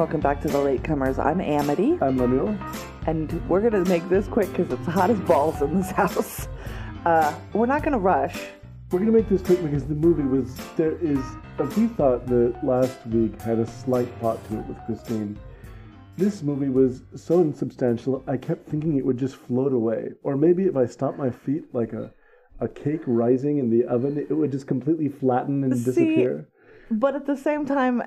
welcome back to the Latecomers. I'm Amity, I'm Lemuel. and we're going to make this quick because it's hot as balls in this house. Uh, we're not going to rush. We're gonna make this quick because the movie was there is as we thought that last week had a slight plot to it with Christine. This movie was so insubstantial I kept thinking it would just float away. Or maybe if I stopped my feet like a a cake rising in the oven, it would just completely flatten and See, disappear. But at the same time,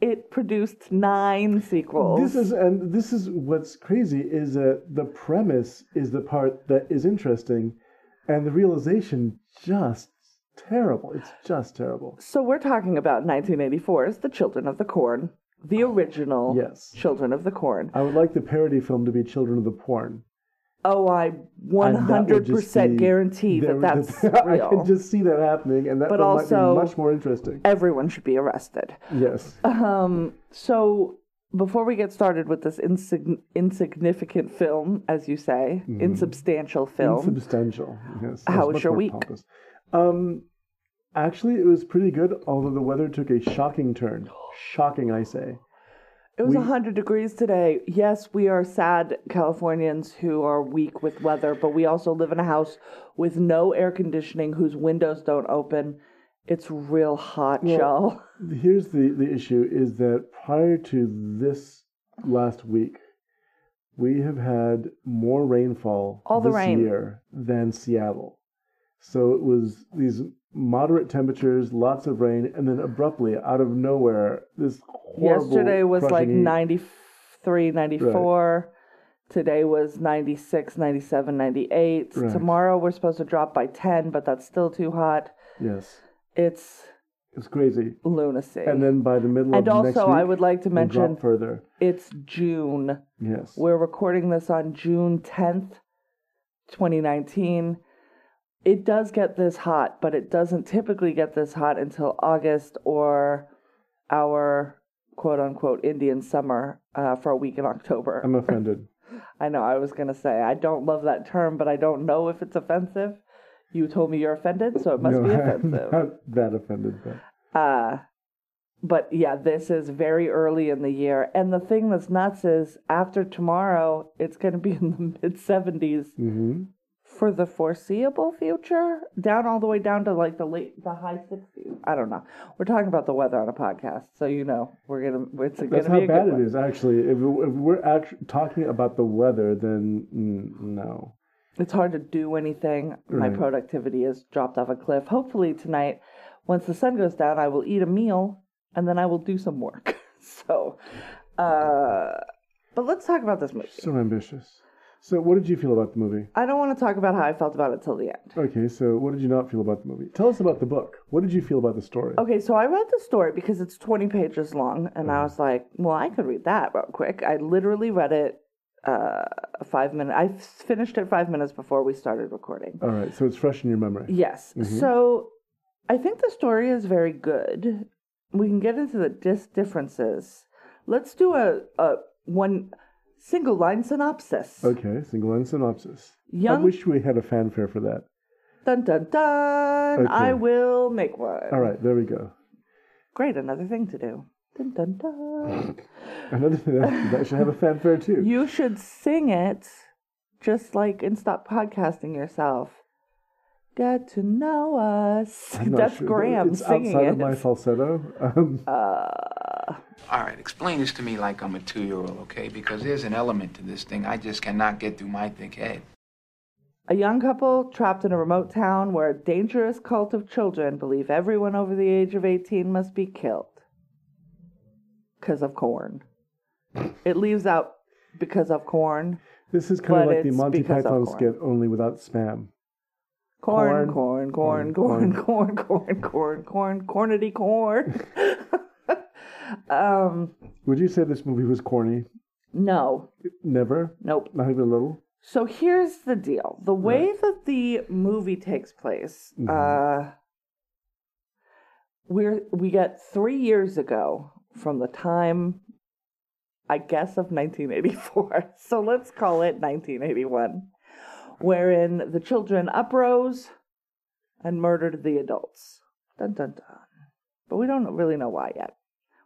it produced nine sequels. This is and this is what's crazy is that the premise is the part that is interesting, and the realization just terrible. It's just terrible. so we're talking about 1984's The Children of the Corn, the original Yes. Children of the Corn. I would like the parody film to be Children of the Porn. Oh, I And that would just 100% be- guarantee that that's I real. can just see that happening, and that But also- might be much more interesting. Everyone should be arrested. Yes. Um, so before we get started with this insign- insignificant film, as you say, insubstantial film, Insubstantial. Yes. How was your week? Um, actually, it was pretty good. Although the weather took a shocking turn. Shocking, I say. It was we- 100 degrees today. Yes, we are sad Californians who are weak with weather, but we also live in a house with no air conditioning whose windows don't open. It's real hot, y'all. Here's the, the issue is that prior to this last week, we have had more rainfall All the this rain. year than Seattle. So it was these moderate temperatures, lots of rain, and then abruptly, out of nowhere, this horrible. Yesterday was like crushing heat. 93, 94. Today was 96, 97, 98. Right. Tomorrow we're supposed to drop by 10, but that's still too hot. Yes, It's it's crazy. lunacy. And then by the middle And of next also, week, I would like to mention further. it's June. Yes. We're recording this on June 10th, 2019. It does get this hot, but it doesn't typically get this hot until August or our quote unquote Indian summer uh, for a week in October. I'm offended. I know, I was going to say, I don't love that term, but I don't know if it's offensive. You told me you're offended, so it must no, be I'm offensive. not that offended, but Uh, but yeah, this is very early in the year. And the thing that's nuts is after tomorrow, it's going to be in the mid 70s hmm for the foreseeable future, down all the way down to like the late, the high 60s. I don't know. We're talking about the weather on a podcast, so you know we're gonna. It's going That's to be how a bad it is, actually. If, if we're actually talking about the weather, then mm, no. It's hard to do anything. My productivity has dropped off a cliff. Hopefully tonight, once the sun goes down, I will eat a meal and then I will do some work. so, uh, but let's talk about this movie. So ambitious. So, what did you feel about the movie? I don't want to talk about how I felt about it till the end. Okay, so what did you not feel about the movie? Tell us about the book. What did you feel about the story? Okay, so I read the story because it's 20 pages long, and I was like, well, I could read that real quick. I literally read it uh, five minutes. I finished it five minutes before we started recording. All right, so it's fresh in your memory. Yes. So I think the story is very good. We can get into the dis- differences. Let's do a, a one single line synopsis. Okay, single line synopsis. I wish we had a fanfare for that. dun dun dun. Okay. I will make one. All right, there we go. Great, another thing to do. Dun dun dun. Another thing that, that should have a fanfare too. you should sing it just like and stop podcasting yourself. Get to know us. That's sure. Graham It's singing outside it. of my falsetto. Um, uh, All right, explain this to me like I'm a two year old, okay? Because there's an element to this thing I just cannot get through my thick head. A young couple trapped in a remote town where a dangerous cult of children believe everyone over the age of 18 must be killed. Because of corn. It leaves out because of corn. this is kind of like the Monty Python skit, only without spam. Corn, Corn, corn, corn, corn, corn, corn, corn, corn, corn, cornity corn. um, Would you say this movie was corny? no, Never? nope. Not even a little? So here's the deal: the way that the movie takes place, uh, we're we get three years ago from the time, I guess, of 1984. So let's call it 1981, wherein the children uprose and murdered the adults. Dun dun dun. But we don't really know why yet.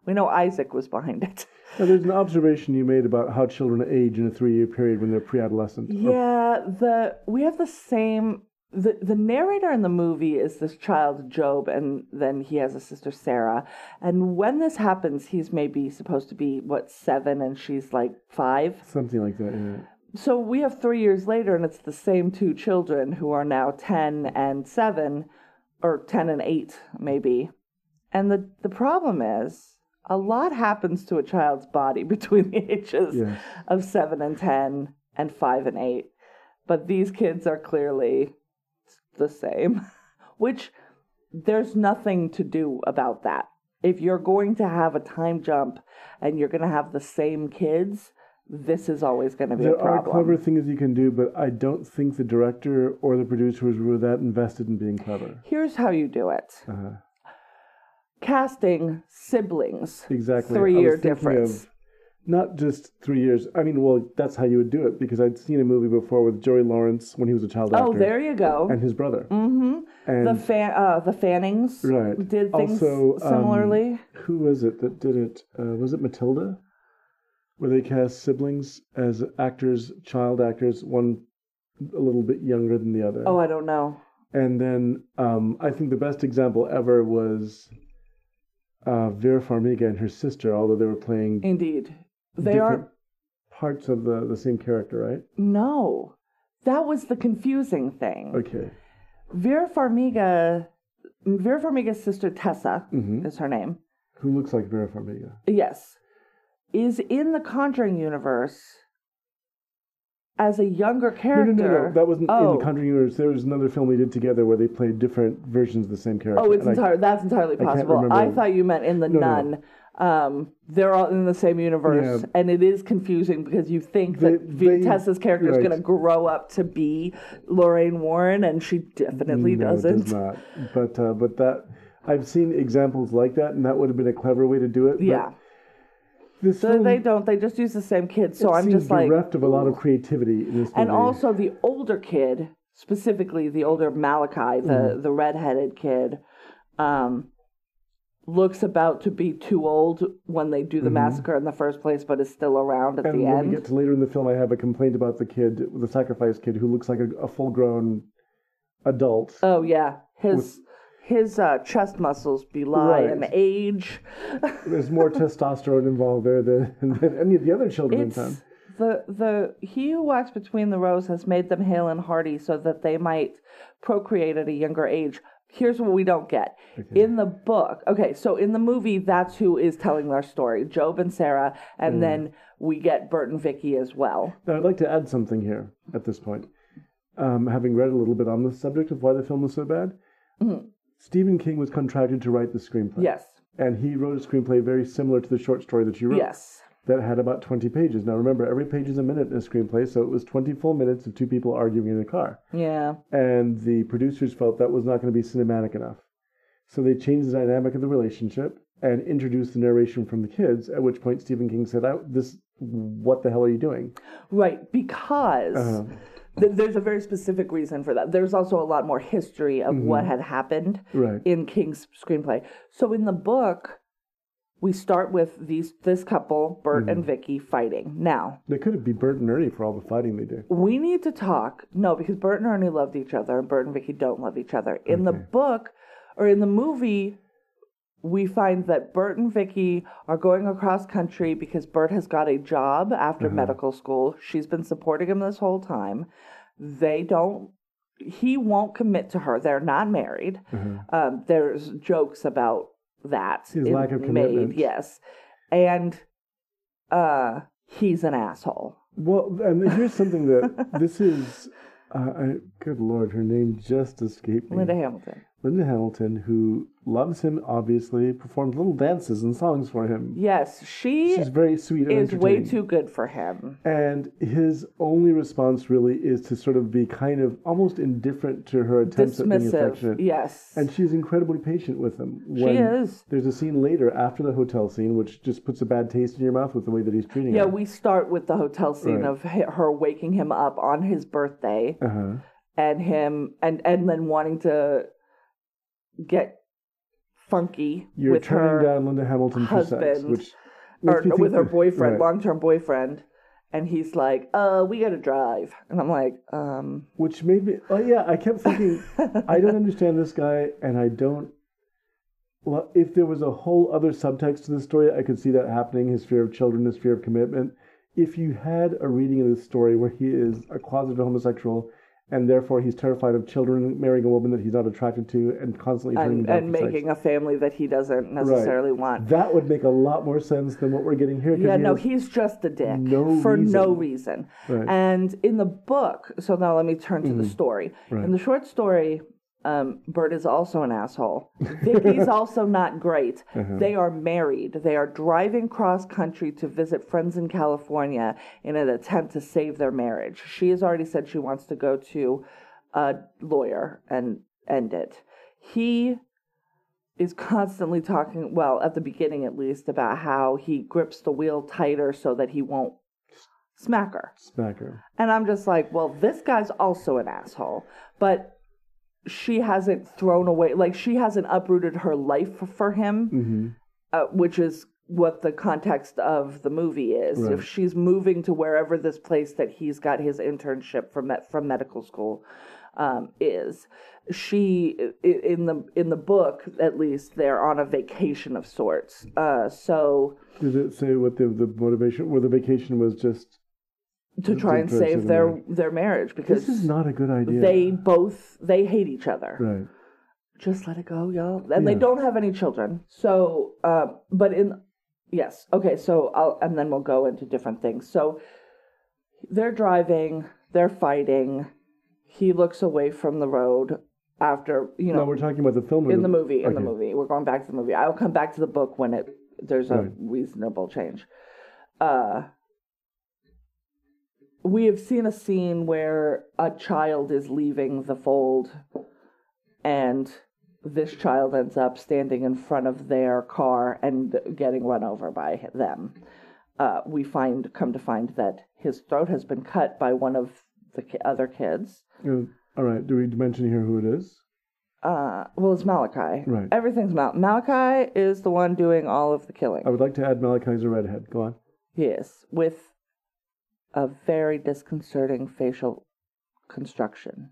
We know Isaac was behind it. Now, there's an observation you made about how children age in a three-year period when they're pre-adolescent. Oh. Yeah, the we have the same. The the narrator in the movie is this child Job, and then he has a sister Sarah. And when this happens, he's maybe supposed to be what seven, and she's like five. something like that. Yeah. So we have three years later, and it's the same two children who are now 10 and 7, or 10 and 8, maybe. And the, the problem is, a lot happens to a child's body between the ages Yes. of 7 and 10 and 5 and 8. But these kids are clearly the same, which there's nothing to do about that. If you're going to have a time jump and you're going to have the same kids, this is always going to be a There are problem. clever things you can do, but I don't think the director or the producers were that invested in being clever. Here's how you do it. Uh-huh. Casting siblings. Exactly. Three year difference. not just three years. I mean, well, that's how you would do it because I'd seen a movie before with Joey Lawrence when he was a child actor. Oh, there you go. And his brother. mm-hmm. And The fan, uh, the Fannings Right. did things Also, um, similarly. who was it that did it? Uh, was it Matilda? Where they cast siblings as actors, child actors, one a little bit younger than the other. oh, I don't know. And then um, I think the best example ever was uh, Vera Farmiga and her sister, although they were playing Indeed, they are. parts of the, the same character, right? No, that was the confusing thing. Okay. Vera Farmiga, Vera Farmiga's sister Taissa hmm is her name. Who looks like Vera Farmiga? Yes, is in the Conjuring universe as a younger No, no, character. no, no. That wasn't in Oh. the Conjuring universe. There was another film they did together where they played different versions of the same character. Oh, it's entirely that's entirely possible. remember- I thought you meant in the No, no, no. Nun. Um, they're all in the same universe, Yeah. and it is confusing because you think They- that they- Taissa's character is going to grow up to be Lorraine Warren, and she definitely no, doesn't. Does not. But uh, but that I've seen examples like that, and that would have been a clever way to do it. but Yeah, This so they don't. They just use the same kid. So I'm just like, bereft of a lot of creativity in this movie. and also the older kid, specifically the older Malachi, the Mm-hmm. the redheaded kid, um, looks about to be too old when they do the massacre in the first place, but is still around at Mm-hmm. And the when end. we get to later in the film, I have a complaint about the kid, the sacrifice kid, who looks like a, a full-grown adult. Oh yeah, his his uh, chest muscles belie Right. an age. There's more testosterone involved there than, than any of the other children in It's town. the the he who walks between the rows has made them hale and hearty so that they might procreate at a younger age. Here's what we don't get. In the book, okay, so in the movie, that's who is telling their story, Job and Sarah, and then we get Bert and Vicky as well. Now, I'd like to add something here at this point. Um, having read a little bit on the subject of why the film was so bad, Stephen King was contracted to write the screenplay. Yes, And he wrote a screenplay very similar to the short story that you wrote. yes, That had about 20 pages. Now, remember, every page is a minute in a screenplay, so it was 20 full minutes of two people arguing in a car. yeah, And the producers felt that was not going to be cinematic enough. So they changed the dynamic of the relationship and introduced the narration from the kids, at which point Stephen King said, I, this, what the hell are you doing? right. Because Uh, th- there's a very specific reason for that. There's also a lot more history of what mm-hmm. had happened. right. in King's screenplay. So in the book, we start with these this couple, Bert and mm-hmm. Vicky, fighting. Now They could have be Bert and Ernie for all the fighting they do. we need to talk. No, because Bert and Ernie loved each other, and Bert and Vicky don't love each other. In the book, or in the movie, we find that Bert and Vicky are going across country because Bert has got a job after medical school. She's been supporting him this whole time. They don't. He won't commit to her. They're not married. Um, there's jokes about that. His lack of made, yes, and uh, he's an asshole. Well, and here's something that this is. Uh, I, good lord, her name just escaped me. Linda Hamilton. Linda Hamilton, who loves him, obviously performs little dances and songs for him. Yes, she She's very sweet and is way too good for him. And his only response really is to sort of be kind of almost indifferent to her attempts at being affectionate. Yes. And she's incredibly patient with him. she When is. There's a scene later after the hotel scene, which just puts a bad taste in your mouth with the way that he's treating Yeah, her. Yeah, we start with the hotel scene Right. of her waking him up on his birthday uh-huh. and him and and then wanting to get funky You're with turning her down Linda Hamilton for sex, husband, which or makes me with think her that- boyfriend, right. long-term boyfriend, and he's like, "Uh, we gotta drive," and I'm like, um, Which made me, oh yeah, I kept thinking, I don't understand this guy, and I don't. Well, if there was a whole other subtext to the story, I could see that happening his fear of children, his fear of commitment. If you had a reading of this story where he is a closeted homosexual and therefore he's terrified of children marrying a woman that he's not attracted to and constantly turning and, and for sex, making a family that he doesn't necessarily want. that would make a lot more sense than what we're getting here. Yeah, he no, he's just a dick no for no reason. reason. Right. And in the book, so now let me turn to the mm-hmm. story. Right. In the short story, um, Bert is also an asshole. Vicky's also not great. They are married. They are driving cross country to visit friends in California in an attempt to save their marriage. She has already said she wants to go to a lawyer and end it. He is constantly talking, well, at the beginning at least, about how he grips the wheel tighter so that he won't smack her. Smacker. And I'm just like, well, this guy's also an asshole. But she hasn't thrown away, like, she hasn't uprooted her life for him, hmm uh, which is what the context of the movie is. Right. If she's moving to wherever this place that he's got his internship from from medical school um, is, she in the in the book at least they're on a vacation of sorts. Uh, so Did it say what the, the motivation, or the vacation was just, to try and save their marriage. their marriage because this is not a good idea. they both they hate each other. Right. Just let it go, y'all. And they don't have any children. So, uh, but in yes, okay. So I'll and then we'll go into different things. So they're driving, they're fighting. He looks away from the road after you know. No, we're talking about the film. in the movie. In the movie, we're going back to the movie. I'll come back to the book when it there's a Right. reasonable change. Uh, we have seen a scene where a child is leaving the fold, and this child ends up standing in front of their car and getting run over by them. Uh, we find, come to find that his throat has been cut by one of the ki- other kids. Uh, all right. Do we mention here who it is? Uh, well, it's Malachi. Right. Everything's Mal. Malachi is the one doing all of the killing. I would like to add Malachi's a redhead. Go on. Yes, with a very disconcerting facial construction.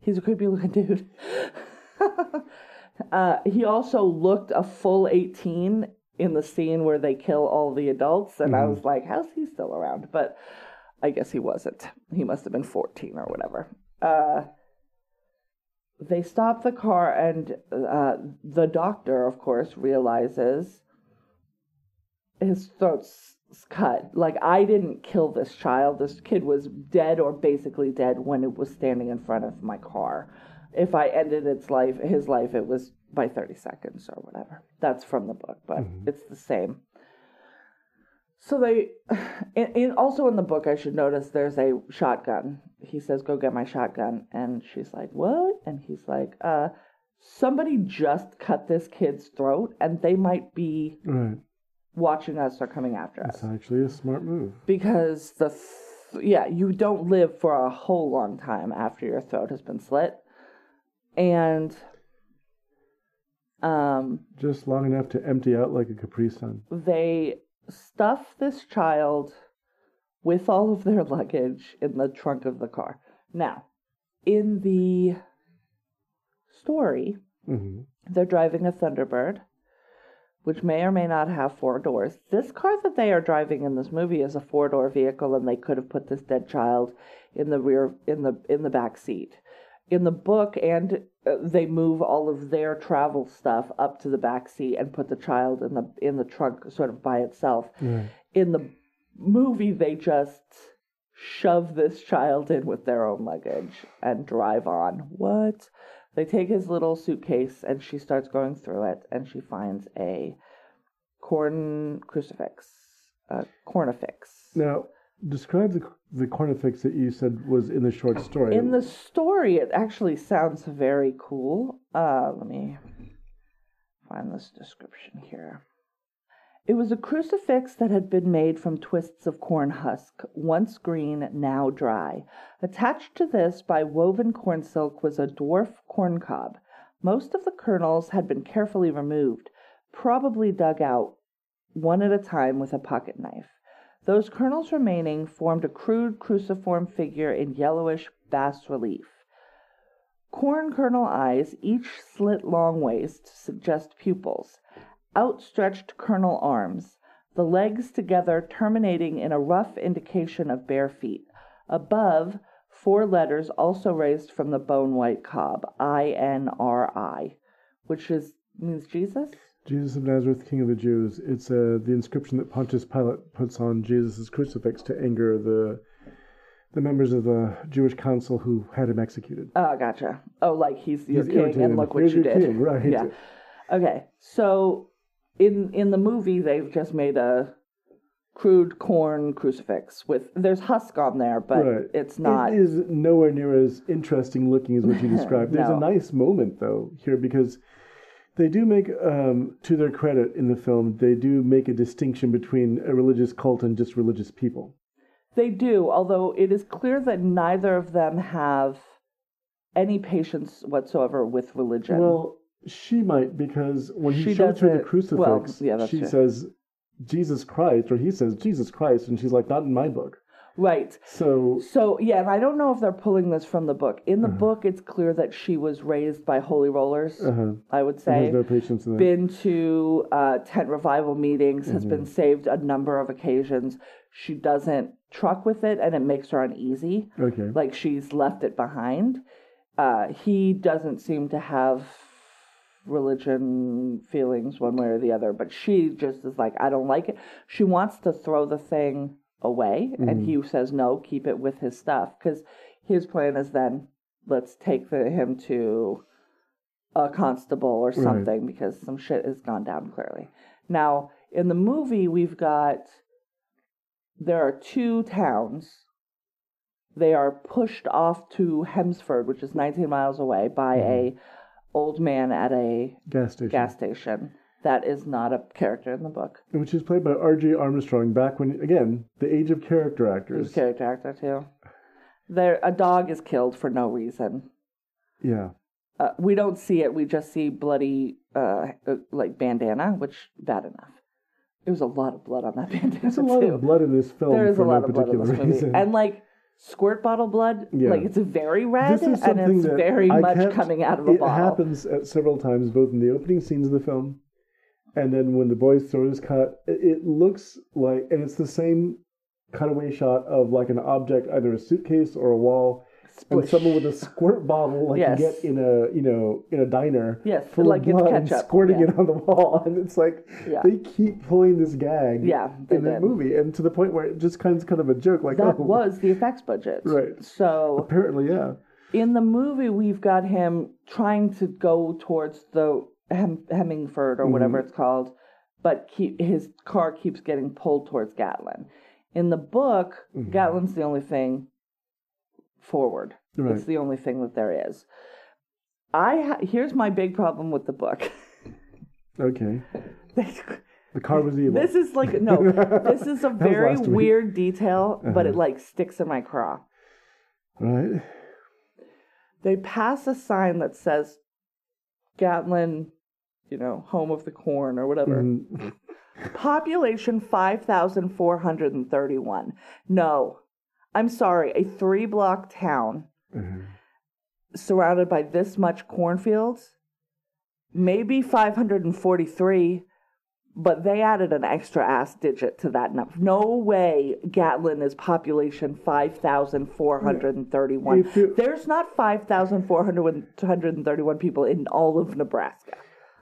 He's a creepy looking dude. uh, he also looked a full 18 in the scene where they kill all the adults, and I was like, how's he still around? But I guess he wasn't. He must have been 14 or whatever. Uh, they stop the car, and uh, the doctor, of course, realizes his throat's cut. Like I didn't kill this child. This kid was dead or basically dead when it was standing in front of my car. If I ended its life, his life, it was by 30 seconds or whatever. That's from the book, but it's the same. So they, in, in, also in the book, I should notice there's a shotgun. He says, "Go get my shotgun," and she's like, "What?" And he's like, "Uh, somebody just cut this kid's throat, and they might be Right. Watching us or coming after us." It's actually a smart move. because the th- yeah you don't live for a whole long time after your throat has been slit and um Just long enough to empty out like a Capri Sun. they stuff this child with all of their luggage in the trunk of the car now in the story hmm they're driving a Thunderbird, which may or may not have four doors. This car that they are driving in this movie is a four door vehicle, and they could have put this dead child in the rear in the in the back seat. In the book, and uh, they move all of their travel stuff up to the back seat and put the child in the in the trunk, sort of by itself. Right. In the movie, they just shove this child in with their own luggage and drive on. What? They take his little suitcase and she starts going through it and she finds a corn crucifix, a cornifix. Now, describe the the cornifix that you said was in the short story. In the story, it actually sounds very cool. Uh, let me find this description here. It was a crucifix that had been made from twists of corn husk, once green, now dry. Attached to this by woven corn silk was a dwarf corn cob. Most of the kernels had been carefully removed, probably dug out one at a time with a pocket knife. Those kernels remaining formed a crude cruciform figure in yellowish bas relief. Corn kernel eyes, each slit long ways to suggest pupils, outstretched kernel arms, the legs together terminating in a rough indication of bare feet. Above, four letters also raised from the bone white cob, I N R I, which is means Jesus. Jesus of Nazareth, King of the Jews. It's uh, the inscription that Pontius Pilate puts on Jesus' crucifix to anger the the members of the Jewish council who had him executed. Oh, gotcha. Oh, like he's your He's king, and look what Here's you your did. king, right. Yeah. Okay. So in in the movie, they've just made a crude corn crucifix with there's husk on there, but Right. it's not. It is nowhere near as interesting looking as what you described. There's No. a nice moment though here because they do make, um, to their credit in the film, they do make a distinction between a religious cult and just religious people. They do, although it is clear that neither of them have any patience whatsoever with religion. Well, she might because when he She shows her the crucifix, well, yeah, she true. says Jesus Christ, or he says Jesus Christ, and she's like, not in my book. right. So So yeah, and I don't know if they're pulling this from the book. In the book, it's clear that she was raised by holy rollers. uh-huh. I would say. no patience in that. been to uh, tent revival meetings, has been Mm-hmm. saved a number of occasions. She doesn't truck with it, and it makes her uneasy. Okay. Like she's left it behind. Uh, he doesn't seem to have religion feelings one way or the other, but she just is like, I don't like it. She wants to throw the thing away, and mm-hmm. he says no, keep it with his stuff because his plan is then let's take the, him to a constable or something because some shit has gone down clearly. Now, in the movie, we've got there are two towns. They are pushed off to Hemsford, which is 19 miles away, by a mm-hmm. Old man at a Gas station. gas station. That is not a character in the book. Which is played by R.G. Armstrong back when, again, the age of character He's actors. a character actor too. There, a dog is killed for no reason. Yeah. Uh, we don't see it. We just see bloody, uh, uh, like bandana, which bad enough. There was a lot of blood on that bandana There's a lot too. of blood in this film There is a lot no of blood in this movie, reason. and like squirt bottle blood. Yeah. Like it's very red, and it's very I much coming out of a it bottle. It happens at several times, both in the opening scenes of the film, and then when the boy's throat is cut. It, it looks like, and it's the same cutaway shot of like an object, either a suitcase or a wall, and someone with a squirt bottle, like Yes. you get in a you know in a diner, Yes, full like of blood, and squirting yeah. it on the wall, and it's like Yeah. they keep pulling this gag, Yeah, in that movie, and to the point where it just kind of kind of a joke, like That oh, was the effects budget. Right. So apparently, yeah. in the movie, we've got him trying to go towards the Hem- Hemingford or whatever Mm-hmm. it's called, but keep, his car keeps getting pulled towards Gatlin. In the book, Mm-hmm. Gatlin's the only thing forward. Right. It's the only thing that there is. I ha- here's my big problem with the book. Okay, the car was evil. this is like no, this is a very weird detail, but it Uh-huh. like sticks in my craw. right. they pass a sign that says Gatlin, you know, home of the corn or whatever. Mhm. Population 5,431. No, I'm sorry, a three block town Mhm. surrounded by this much cornfields, maybe 543, but they added an extra ass digit to that number. No way Gatlin is population 5,431. If you- There's not 5,431 people in all of Nebraska.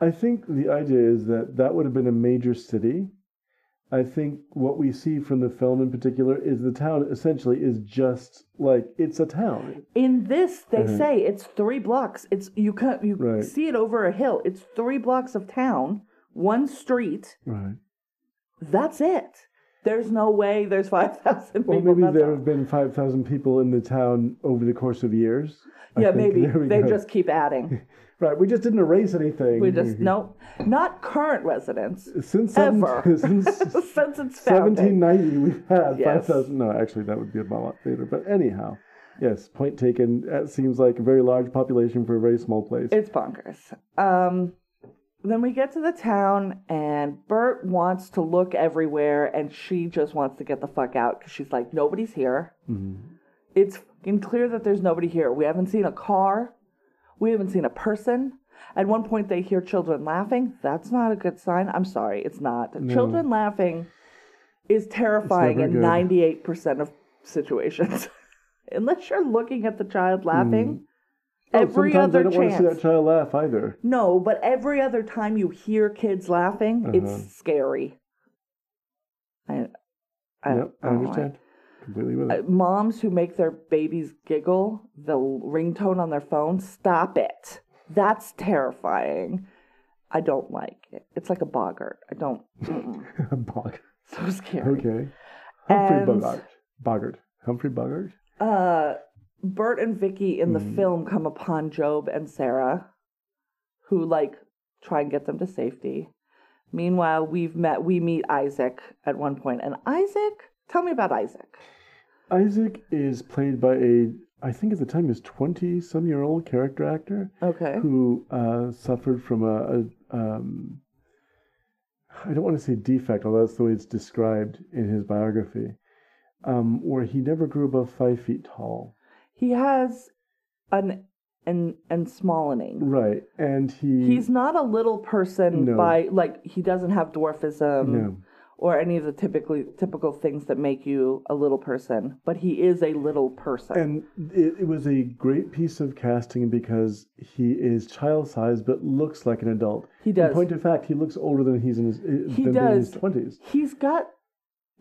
I think the idea is that that would have been a major city. I think what we see from the film in particular is the town essentially is just like it's a town. In this, they Mhm. say it's three blocks. It's you can you Right. see it over a hill. It's three blocks of town, one street. Right. That's it. There's no way there's five thousand Well, maybe there town. have been 5,000 people in the town over the course of years. I Yeah, maybe they go. just keep adding. Right, we just didn't erase anything. We just no, not current residents. Since, ever. since Since its founding. 1790, we've had Yes. 5,000. No, actually, that would be a lot later. But anyhow, Yes, point taken. That seems like a very large population for a very small place. It's bonkers. Um, then we get to the town, and Bert wants to look everywhere, and she just wants to get the fuck out because she's like, nobody's here. It's clear that there's nobody here. We haven't seen a car. We haven't seen a person. At one point, they hear children laughing. That's not a good sign. I'm sorry, it's not. Children laughing is terrifying in good. 98% of situations. Unless you're looking at the child laughing. Oh, Every sometimes other I don't want to see that child laugh either. No, but every other time you hear kids laughing, Uh-huh. it's scary. I, I, yep, I understand. Completely with Uh, it. Moms who make their babies giggle, the ringtone on their phone, stop it. That's terrifying. I don't like it. It's like a boggart. I don't. mm-mm. Bog. so scary. Okay. Humphrey And- Bogart. Bogart. Humphrey Bogart? Uh, Bert and Vicky in the Mhm. film come upon Job and Sarah, who like try and get them to safety. Meanwhile, we've met. We meet Isaac at one point, and Isaac. Tell me about Isaac. Isaac is played by a, I think at the time, was 20 some year old character actor Okay. who uh, suffered from a, a um, I don't want to say defect, although that's the way it's described in his biography, um, where he never grew above five feet tall. He has an an and smallening. Right. And he. He's not a little person No. by like he doesn't have dwarfism No. Or any of the typically typical things that make you a little person, but he is a little person. And it, it was a great piece of casting because he is child sized but looks like an adult. He In does. point of fact, he looks older than he's in his, eh, He in his does. 20s. He's got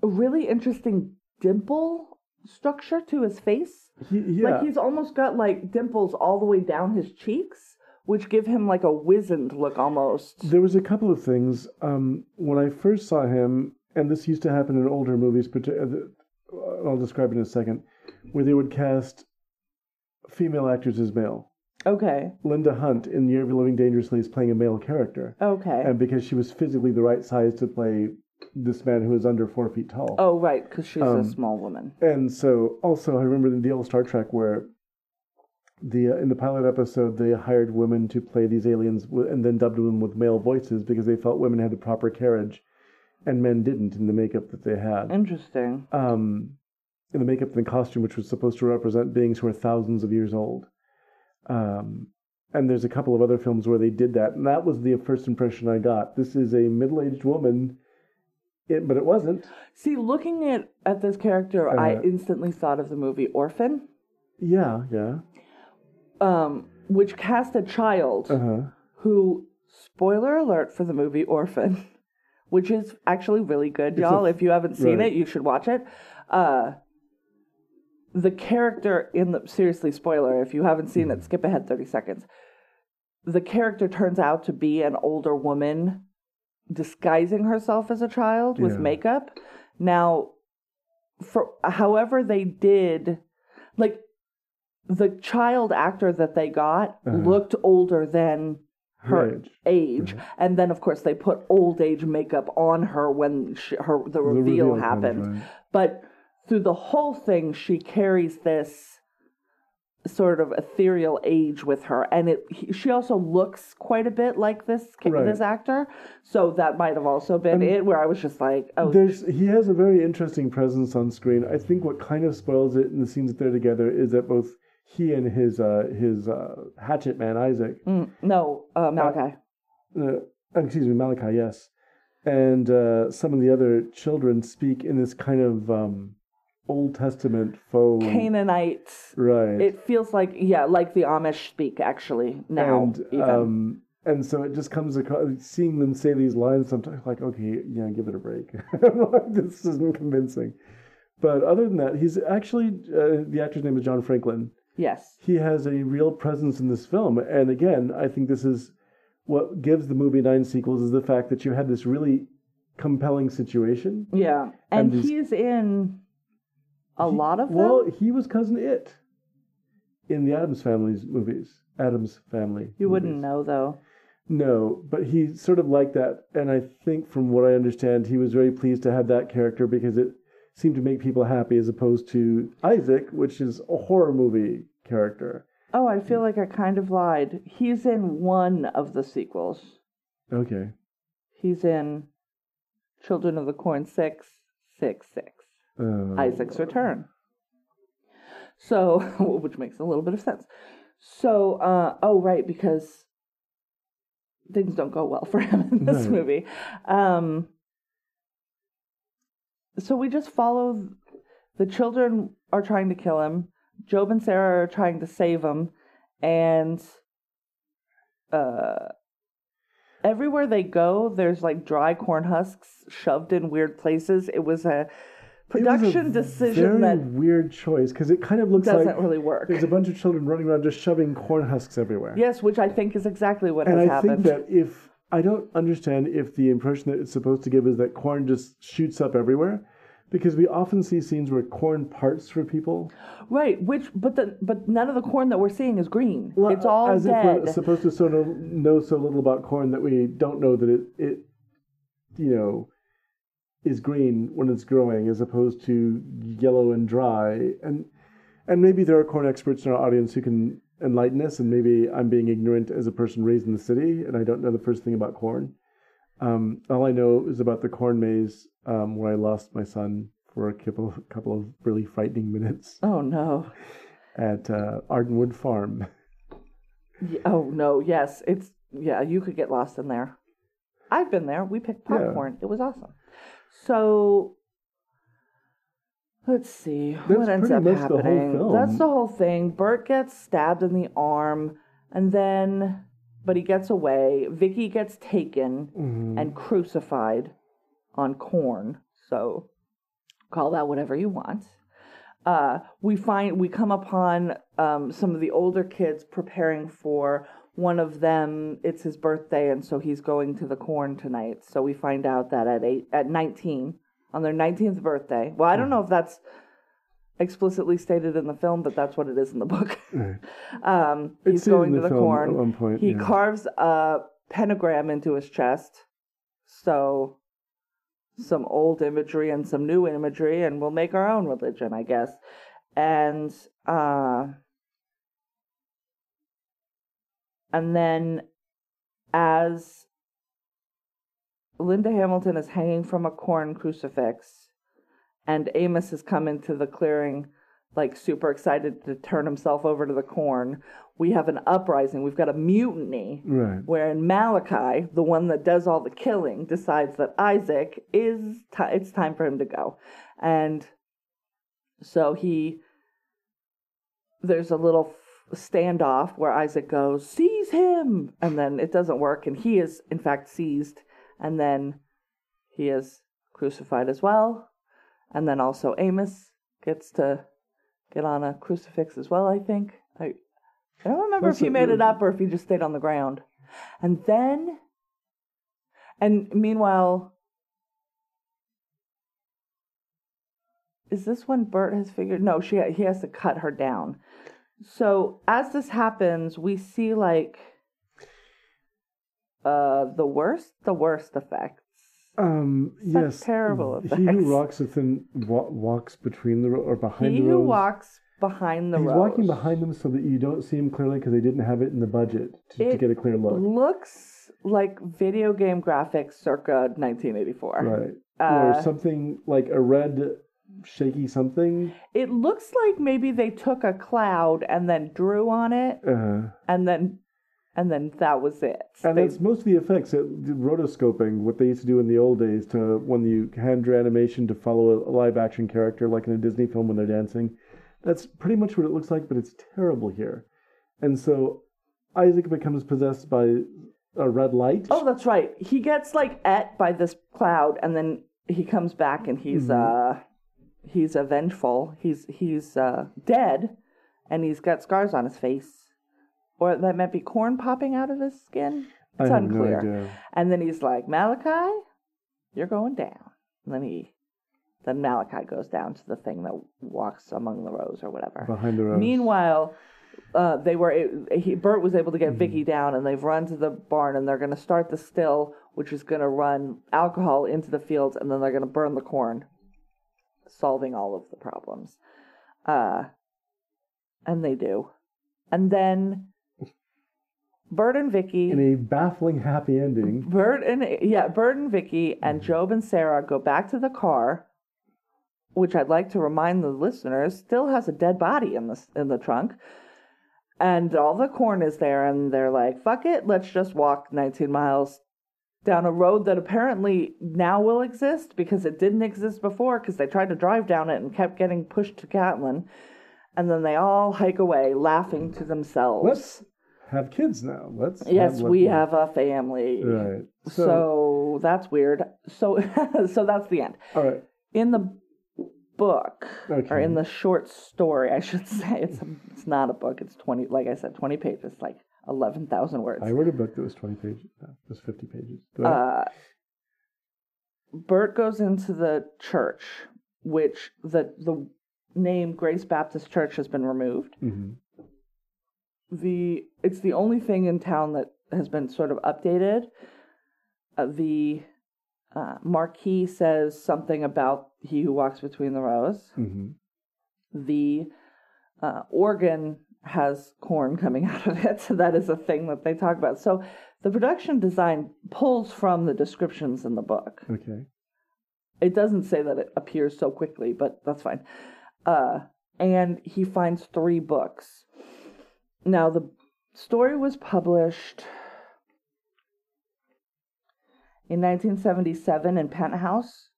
a really interesting dimple structure to his face. He, yeah. Like he's almost got like dimples all the way down his cheeks, which give him like a wizened look almost. There was a couple of things. Um, when I first saw him, and this used to happen in older movies, but I'll describe it in a second, where they would cast female actors as male. Okay. Linda Hunt in Year of Living Dangerously is playing a male character, Okay. and because she was physically the right size to play this man who is under four feet tall. oh, right, because she's Um, a small woman. And so, also, I remember in the old Star Trek where the uh, in the pilot episode they hired women to play these aliens w- and then dubbed them with male voices because they felt women had the proper carriage, and men didn't in the makeup that they had. Interesting. Um, in the makeup and the costume, which was supposed to represent beings who are thousands of years old. Um, and there's a couple of other films where they did that, and that was the first impression I got. This is a middle-aged woman, it, but it wasn't. See, looking at at this character, I Uh, instantly thought of the movie Orphan, Yeah, yeah. Um, which cast a child Uh huh. who, spoiler alert for the movie Orphan, which is actually really good, It's y'all. f- if you haven't seen right. it, you should watch it. Uh, the character in the seriously spoiler if you haven't seen Mm-hmm. it skip ahead 30 seconds the character turns out to be an older woman disguising herself as a child with Yeah. makeup now for however they did like the child actor that they got Uh-huh. looked older than her age. age, and then of course they put old age makeup on her when she, her the The reveal, comes, happened right. but through the whole thing she carries this sort of ethereal age with her and it he, she also looks quite a bit like this Right. this actor so that might have also been it where i was just like oh There's he has a very interesting presence on screen. I think what kind of spoils it in the scenes that they're together is that both he and his uh, his uh, hatchet man Isaac, mm, no uh, malachi. uh, excuse me Malachi, yes, and uh, some of the other children speak in this kind of um, Old Testament faux canaanite right. it feels like yeah like the amish speak actually now and even. um, and so it just comes across seeing them say these lines sometimes like okay yeah give it a break. This isn't convincing. But other than that he's actually uh, the actor's name is john franklin yes. he has a real presence in this film. And again i think this is what gives the movie nine sequels is the fact that you had this really compelling situation. Yeah. And, And these- he's in a He- lot of them? well he was cousin it in the addams family's movies addams family you wouldn't know though. No, but he sort of liked that, and I think from what I understand, he was very pleased to have that character because it seem to make people happy as opposed to Isaac, which is a horror movie character. Oh, I feel like I kind of lied. He's in one of the sequels. Okay. He's in Children of the Corn 6, 6, 6. Uh, Isaac's Return. So, which makes a little bit of sense. So, uh, oh, right, because things don't go well for him in this Right. movie. Um, so we just follow the children are trying to kill him. Job and Sarah are trying to save him, and uh, everywhere they go, there's like dry corn husks shoved in weird places. It was a it was a production decision very that weird choice because it kind of looks doesn't like really work. there's a bunch of children running around just shoving corn husks everywhere. Yes, which I think is exactly what and has I happened. think that if I don't understand if the impression that it's supposed to give is that corn just shoots up everywhere, because we often see scenes where corn parts for people. right, which but the but none of the corn that we're seeing is green. Well, it's all as dead. if we're supposed to so know, know so little about corn that we don't know that it it you know is green when it's growing as opposed to yellow and dry and and maybe there are corn experts in our audience who can enlighten us and maybe I'm being ignorant as a person raised in the city and I don't know the first thing about corn. Um, all I know is about the corn maze um, where I lost my son for a couple couple of really frightening minutes oh no. at uh, Ardenwood Farm. Oh no, yes. It's yeah, you could get lost in there. I've been there. We picked Yeah. popcorn. It was awesome. So let's see That's what ends up the happening. film. That's the whole thing. Bert gets stabbed in the arm and then but he gets away. Vicky gets taken Mhm. and crucified on corn. So call that whatever you want. Uh, we find we come upon um, some of the older kids preparing for one of them. It's his birthday, and so he's going to the corn tonight. So we find out that at eight, at nineteen, on their nineteenth birthday. Well, I don't know if that's explicitly stated in the film, but that's what it is in the book. Right. um, he's going in to the corn. at one point, He yeah. carves a pentagram into his chest. So some old imagery and some new imagery, and we'll make our own religion, I guess. And uh, and then as Linda Hamilton is hanging from a corn crucifix, and Amos has come into the clearing, like super excited to turn himself over to the corn. We have an uprising. We've got a mutiny Right. wherein Malachi, the one that does all the killing, decides that Isaac is ti it's time for him to go, and so he there's a little f- standoff where Isaac goes seize him, and then it doesn't work, and he is in fact seized, and then he is crucified as well, and then also Amos gets to get on a crucifix as well. I think I. I don't remember What's if he made it up or if he just stayed on the ground. And then, and meanwhile, is this when Bert has figured? No, she he has to cut her down. So as this happens, we see like uh the worst, the worst effects. Um, Such yes. terrible effects. He who walks within wa- walks between the ro- or behind he the who rows. walks behind the He's rows walking behind them so that you don't see him clearly because they didn't have it in the budget to, to It get a clear look. It looks like video game graphics circa 1984. Right. Uh, or something like a red shaky something. It looks like maybe they took a cloud and then drew on it, Uh, and then and then that was it. and They- that's most of the effects. It, rotoscoping, what they used to do in the old days to when you hand drew animation to follow a, a live action character, like in a Disney film when they're dancing. That's pretty much what it looks like, but it's terrible here. And so Isaac becomes possessed by a red light. oh, that's right. He gets like et by this cloud, and then he comes back and he's Mm-hmm. uh he's uh, vengeful. He's he's uh dead, and he's got scars on his face, or that might be corn popping out of his skin. I It's have unclear. no idea. And then he's like, Malachi, you're going down. And then he, then Malachi goes down to the thing that walks among the rows or whatever. Behind the rows. Meanwhile, uh, they were he, Bert was able to Mm-hmm. get Vicky down, and they've run to the barn, and they're going to start the still, which is going to run alcohol into the fields, and then they're going to burn the corn. solving all of the problems. Uh, and they do. And then Bert and Vicky. In a baffling happy ending. Bert and yeah, Bert and Vicky and mm-hmm. Job and Sarah go back to the car, which I'd like to remind the listeners still has a dead body in the in the trunk, and all the corn is there, and they're like, "Fuck it, let's just walk 19 miles down a road that apparently now will exist because it didn't exist before because they tried to drive down it and kept getting pushed to Gatlin." And then they all hike away, laughing to themselves. Let's have kids now. Let's. Yes, have we one- have a family. Right. So, So, that's weird. So so that's the end. all right. In the book or in the short story, I should say it's it's not a book. It's twenty, like I said, twenty pages, like eleven thousand words. I read a book that was 20 pages. No, it was 50 pages. Uh, Bert goes into the church, which the the name Grace Baptist Church has been removed. Mhm. The it's the only thing in town that has been sort of updated. Uh, the uh, marquee says something about he who walks between the rows. Mhm. The uh, organ has corn coming out of it, so that is a thing that they talk about. So the production design pulls from the descriptions in the book. Okay. It doesn't say that it appears so quickly, but that's fine. Uh, and he finds three books. Now, the story was published in 1977 in Penthouse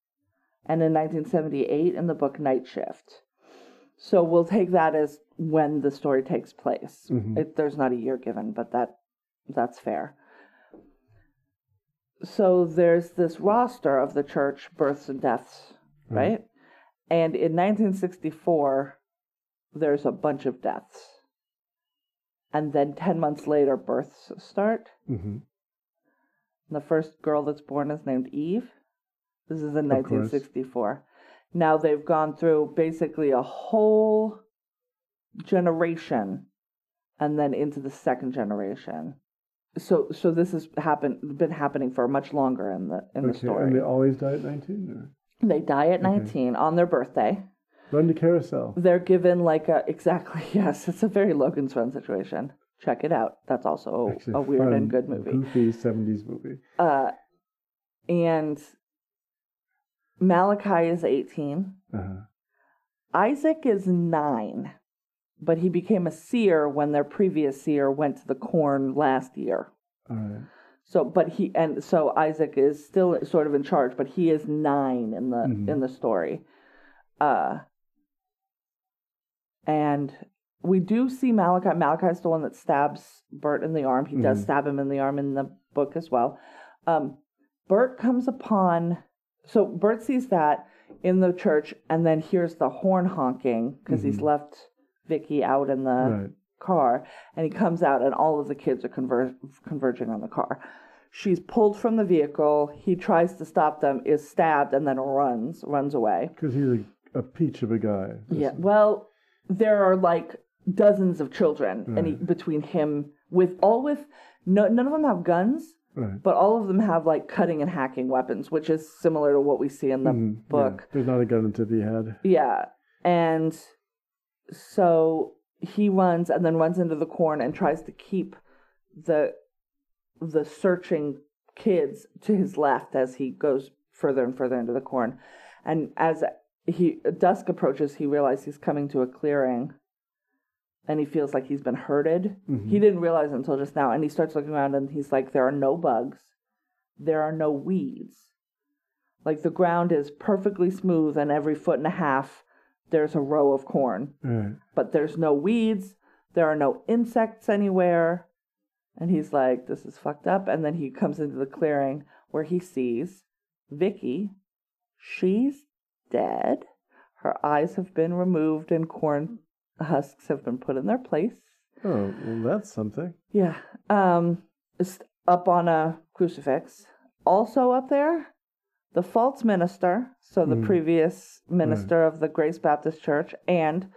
and in 1978 in the book Night Shift. So we'll take that as when the story takes place. Mhm. It, there's not a year given, but that that's fair. So there's this roster of the church births and deaths, right? And in 1964, there's a bunch of deaths. And then 10 months later, births start. Mhm. The first girl that's born is named Eve. This is in 1964. Now they've gone through basically a whole generation and then into the second generation. So so this has happened been happening for much longer in the in the story. And they always die at 19? Or? They die at 19 on their birthday. Run to carousel. They're given like a exactly yes, it's a very Logan's Run situation. Check it out. That's also Actually, a weird fun, and good movie. Goofy 70s movie. Uh, and Malachi is 18. Uh-huh. Isaac is 9, but he became a seer when their previous seer went to the corn last year. All right. So, but he and so Isaac is still sort of in charge, but he is nine in the Mhm. in the story. Uh, and we do see Malachi. Malachi is the one that stabs Bert in the arm. He does Mhm. stab him in the arm in the book as well. Um, Bert comes upon. So Bert sees that in the church, and then hears the horn honking because he's Mhm. left Vicky out in the right. car and he comes out and all of the kids are conver- converging on the car she's pulled from the vehicle he tries to stop them is stabbed and then runs runs away Because he's a, a peach of a guy. yeah well there are like dozens of children mm. and he, between him with all with no, none of them have guns Right. but all of them have like cutting and hacking weapons which is similar to what we see in the mm, yeah. book There's not a gun to be had. Yeah. And so he runs and then runs into the corn and tries to keep the the searching kids to his left as he goes further and further into the corn. And as he dusk approaches, he realizes he's coming to a clearing and he feels like he's been herded. Mhm. He didn't realize it until just now. And he starts looking around and he's like, there are no bugs, there are no weeds. Like the ground is perfectly smooth, and every foot and a half there's a row of corn. Right. But there's no weeds, there are no insects anywhere. And he's like, this is fucked up. And then he comes into the clearing where he sees Vicky. She's dead. Her eyes have been removed and corn husks have been put in their place. Oh, well, that's something. Yeah. Um, it's up on a crucifix. Also up there, the false minister, so the Mm. previous minister of the Grace Baptist Church, and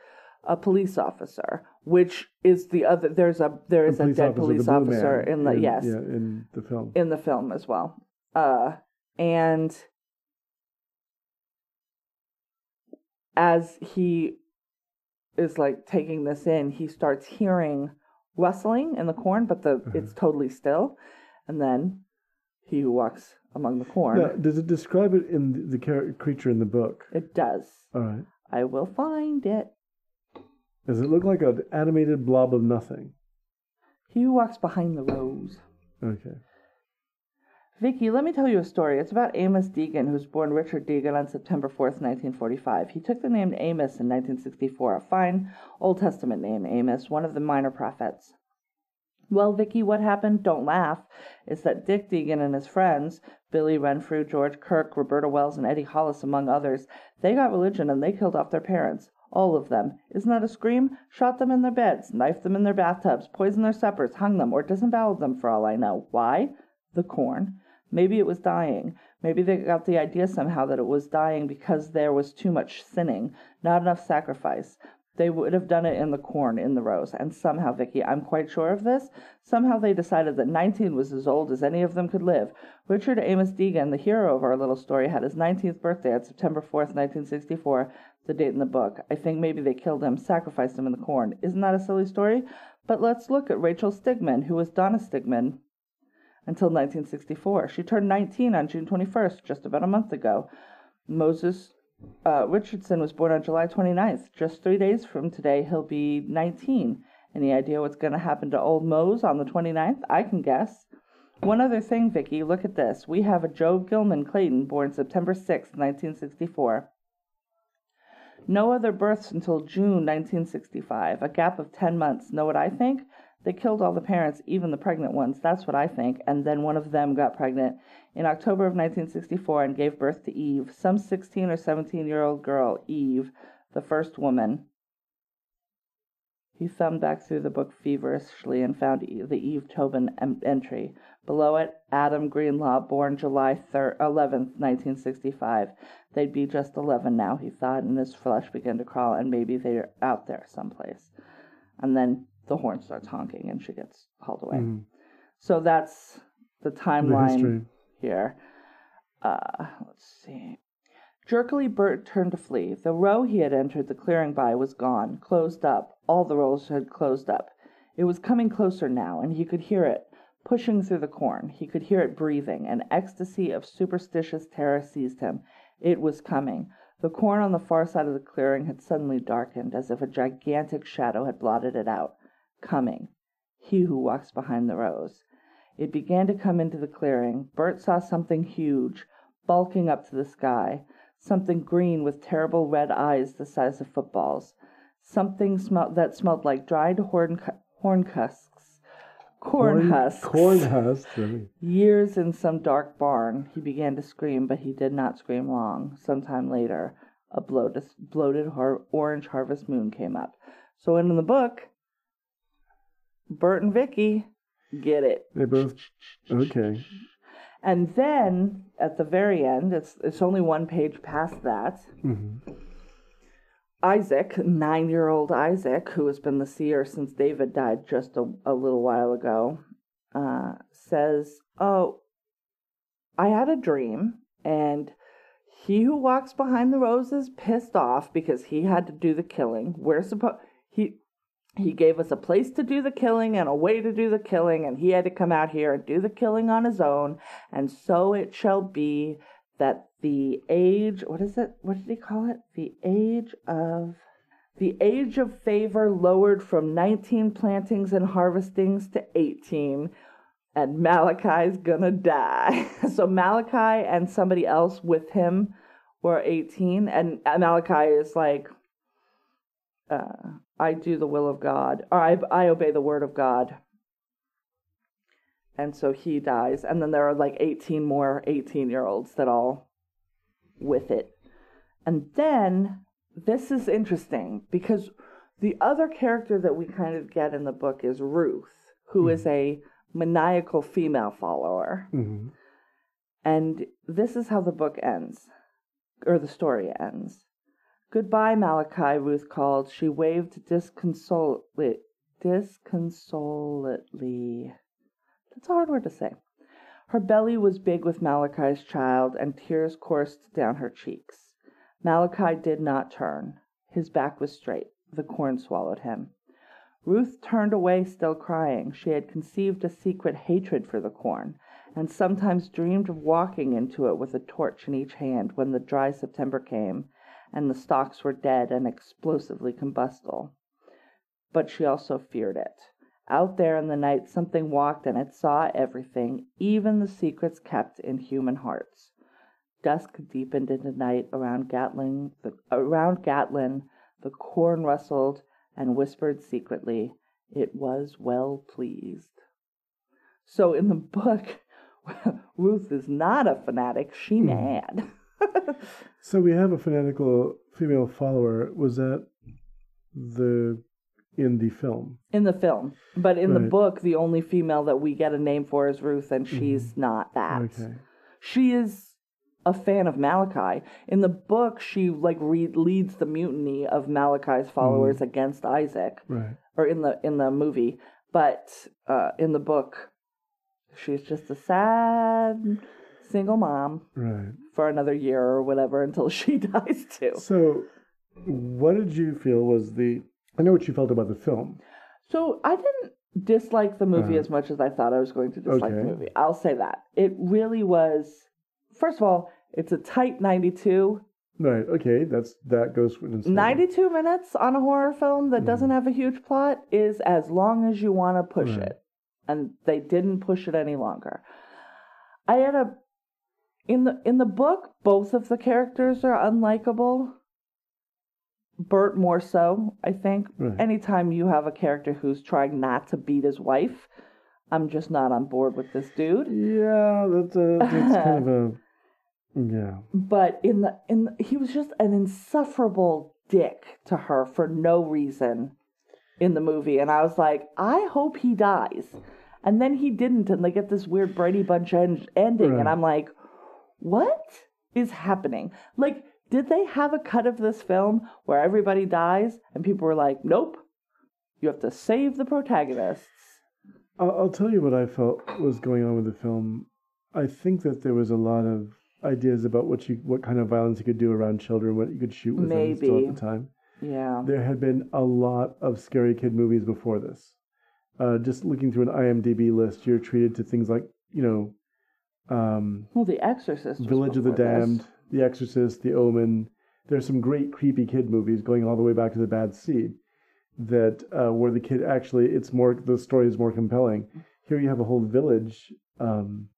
a police officer, which is the other. There's a there is The a dead officer, police the officer in the yes Yeah, in the film. in the film as well. Uh, and as he is like taking this in, he starts hearing rustling in the corn, but the mm-hmm. it's totally still. And then he who walks among the corn. Now, does it describe it in the, the char- creature in the book? It does. All right. I will find it. Does it look like an animated blob of nothing? He who walks behind the rows. Okay. Vicky, let me tell you a story. It's about Amos Deegan, who was born Richard Deegan on September 4th, 1945. He took the name Amos in 1964, a fine Old Testament name, Amos, one of the minor prophets. Well, Vicky, what happened? Don't laugh. Is that Dick Deegan and his friends, Billy Renfrew, George Kirk, Roberta Wells, and Eddie Hollis, among others, they got religion and they killed off their parents. All of them. Isn't that a scream? Shot them in their beds, knifed them in their bathtubs, poisoned their suppers, hung them, or disemboweled them for all I know. Why? The corn. Maybe it was dying. Maybe they got the idea somehow that it was dying because there was too much sinning, not enough sacrifice. They would have done it in the corn, in the rows, And somehow, Vicky, I'm quite sure of this, somehow they decided that 19 was as old as any of them could live. Richard Amos Deegan, the hero of our little story, had his 19th birthday on September 4th, 1964, the date in the book. I think maybe they killed him, sacrificed him in the corn. Isn't that a silly story? But let's look at Rachel Stigman, who was Donna Stigman until 1964. She turned 19 on June 21st, just about a month ago. Moses uh, Richardson was born on July 29th. Just three days from today, he'll be 19. Any idea what's going to happen to old Mose on the 29th? I can guess. One other thing, Vicky, look at this. We have a Joe Gilman Clayton born September 6th, 1964. No other births until June 1965, a gap of 10 months. Know what I think? They killed all the parents, even the pregnant ones. That's what I think. And then one of them got pregnant in October of 1964 and gave birth to Eve, some 16 or 17 year old girl, Eve, the first woman. He thumbed back through the book feverishly and found the Eve Tobin entry. Below it, Adam Greenlaw, born July 3rd, 11th, 1965. They'd be just 11 now, he thought, and his flesh began to crawl, and maybe they're out there someplace. And then the horn starts honking and she gets hauled away. Mhm. So that's the The timeline history. here. Uh, let's see. Jerkily, Bert turned to flee. The row he had entered the clearing by was gone, closed up. All the rows had closed up. It was coming closer now, and he could hear it pushing through the corn. He could hear it breathing. An ecstasy of superstitious terror seized him. It was coming. The corn on the far side of the clearing had suddenly darkened, as if a gigantic shadow had blotted it out. Coming. He who walks behind the rows. It began to come into the clearing. Bert saw something huge, bulking up to the sky. Something green with terrible red eyes the size of footballs. Something smelt that smelled like dried horn, horn husks. Corn, husks. Corn husks. Years in some dark barn, he began to scream, but he did not scream long. Sometime later, a bloated, bloated har- orange harvest moon came up. So in the book, Bert and Vicky get it. They both. Okay. And then at the very end, it's it's only one page past that. hmm Isaac, nine year old Isaac, who has been the seer since David died just a, a little while ago, uh, says, Oh, I had a dream, and he who walks behind the rows is pissed off because he had to do the killing. We're supposed he gave us a place to do the killing and a way to do the killing, and he had to come out here and do the killing on his own. And so it shall be that the age what is it? What did he call it? The age of the age of favor lowered from 19 plantings and harvestings to 18 and Malachi's gonna die. so Malachi and somebody else with him were 18 and Malachi is like uh, I do the will of God, or I, I obey the word of God. And so he dies. And then there are like 18 more 18 year olds that all with it. And then this is interesting because the other character that we kind of get in the book is Ruth, who is a maniacal female follower. hmm And this is how the book ends, or the story ends. Goodbye, Malachi, Ruth called. She waved disconsolate, disconsolately. That's a hard word to say. Her belly was big with Malachi's child, and tears coursed down her cheeks. Malachi did not turn. His back was straight. The corn swallowed him. Ruth turned away, still crying. She had conceived a secret hatred for the corn, and sometimes dreamed of walking into it with a torch in each hand when the dry September came and the stalks were dead and explosively combustible. But she also feared it. Out there in the night something walked and it saw everything, even the secrets kept in human hearts. Dusk deepened into night around Gatlin. The, around Gatlin, the corn rustled and whispered secretly, "It was well pleased." So in the book, Ruth is not a fanatic; she Hmm. mad. So we have a fanatical female follower. Was that the in the film? in the film, but in the book, the only female that we get a name for is Ruth, and she's not that. Mm-hmm. Okay. She is a fan of Malachi. In the book, she like re- leads the mutiny of Malachi's followers Mm-hmm. against Isaac, Right. or in the in the movie. But uh, in the book, she's just a sad single mom Right. For another year or whatever until she dies too. So, what did you feel was the? I know what you felt about the film. So I didn't dislike the movie Uh-huh. as much as I thought I was going to dislike the movie. I'll say that. It really was first of all, it's a tight 92. Right. Okay. That's that goes for 92 minutes on a horror film that doesn't have a huge plot is as long as you want to push Right. it. And they didn't push it any longer. I had a in the in the book both of the characters are unlikable. Bert more so, I think. Right. Anytime you have a character who's trying not to beat his wife, I'm just not on board with this dude. Yeah, that's a that's kind of a yeah. but in the in the, he was just an insufferable dick to her for no reason in the movie and i was like i hope he dies and then he didn't and they get this weird brady bunch en- ending Right. and i'm like what is happening like did they have a cut of this film where everybody dies and people were like nope you have to save the protagonists I'll, I'll tell you what I felt was going on with the film. I think that there was a lot of ideas about what you what kind of violence you could do around children, what you could shoot with them still Maybe. at the time. yeah There had been a lot of scary kid movies before this. Uh, just looking through an IMDb list, you're treated to things like you know, um, well the exorcist Village of the before this. Damned, The Exorcist, The Omen. There's some great creepy kid movies going all the way back to The Bad Seed that uh, where the kid actually it's more the story is more compelling. Here you have a whole village um,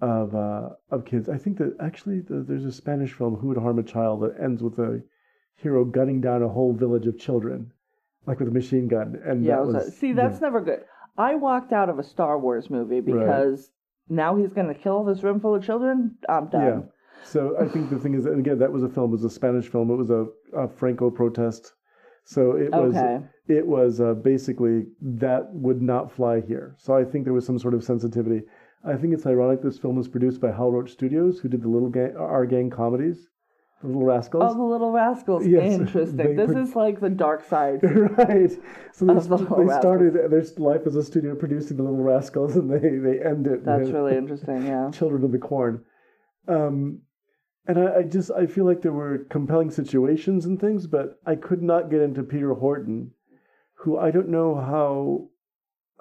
of uh, of kids. I think that actually the, there's a Spanish film Who Would Harm a Child that ends with a hero gunning down a whole village of children, like with a machine gun. And Yeah, that was a- see, that's never good. I walked out of a Star Wars movie because now he's going to kill this room full of children. I'm done. Yeah. So I think the thing is, and again, that was a film. It was a Spanish film. It was a, a Franco protest. So it was Okay. it was uh, basically that would not fly here. So I think there was some sort of sensitivity. I think it's ironic this film was produced by Hal Roach Studios, who did the Little Gang, Our Gang comedies, Little Rascals. Oh, the Little Rascals. Yes, Interesting. This pro- is like the dark side. right. So they, the they started their life as a studio producing The Little Rascals, and they they end it. That's with- really interesting. Yeah. Children of the Corn. Um, and I, I just I feel like there were compelling situations and things, but I could not get into Peter Horton, who I don't know how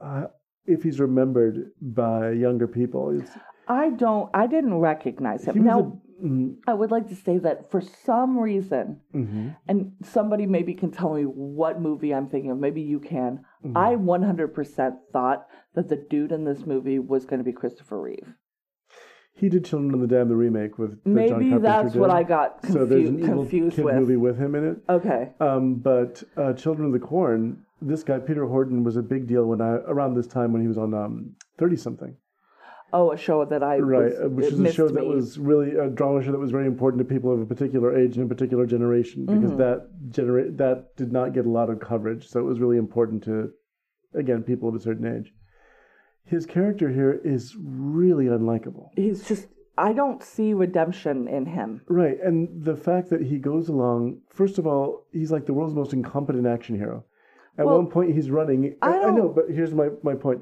uh, if he's remembered by younger people. It's, I don't. I didn't recognize him. Now, mm, I would like to say that for some reason, mhm, and somebody maybe can tell me what movie I'm thinking of. Maybe you can. mhm. I 100% thought that the dude in this movie was going to be Christopher Reeve. he did Children of the Dam, the remake with John Maybe that's what. I got So there's an evil confused kid with. movie with him in it. Okay. Um, but uh, Children of the Corn, this guy Peter Horton was a big deal when I around this time when he was on um, Thirty Something. Oh, a show that I right, was, uh, which is a show that was really a drama show that was very important to people of a particular age and a particular generation because Mhm. that generate that did not get a lot of coverage, so it was really important to again people of a certain age. His character here is really unlikable. He's just. I don't see redemption in him. Right, and the fact that he goes along, first of all, he's like the world's most incompetent action hero. At Well, one point, he's running. I I, I know, but here's my, my point.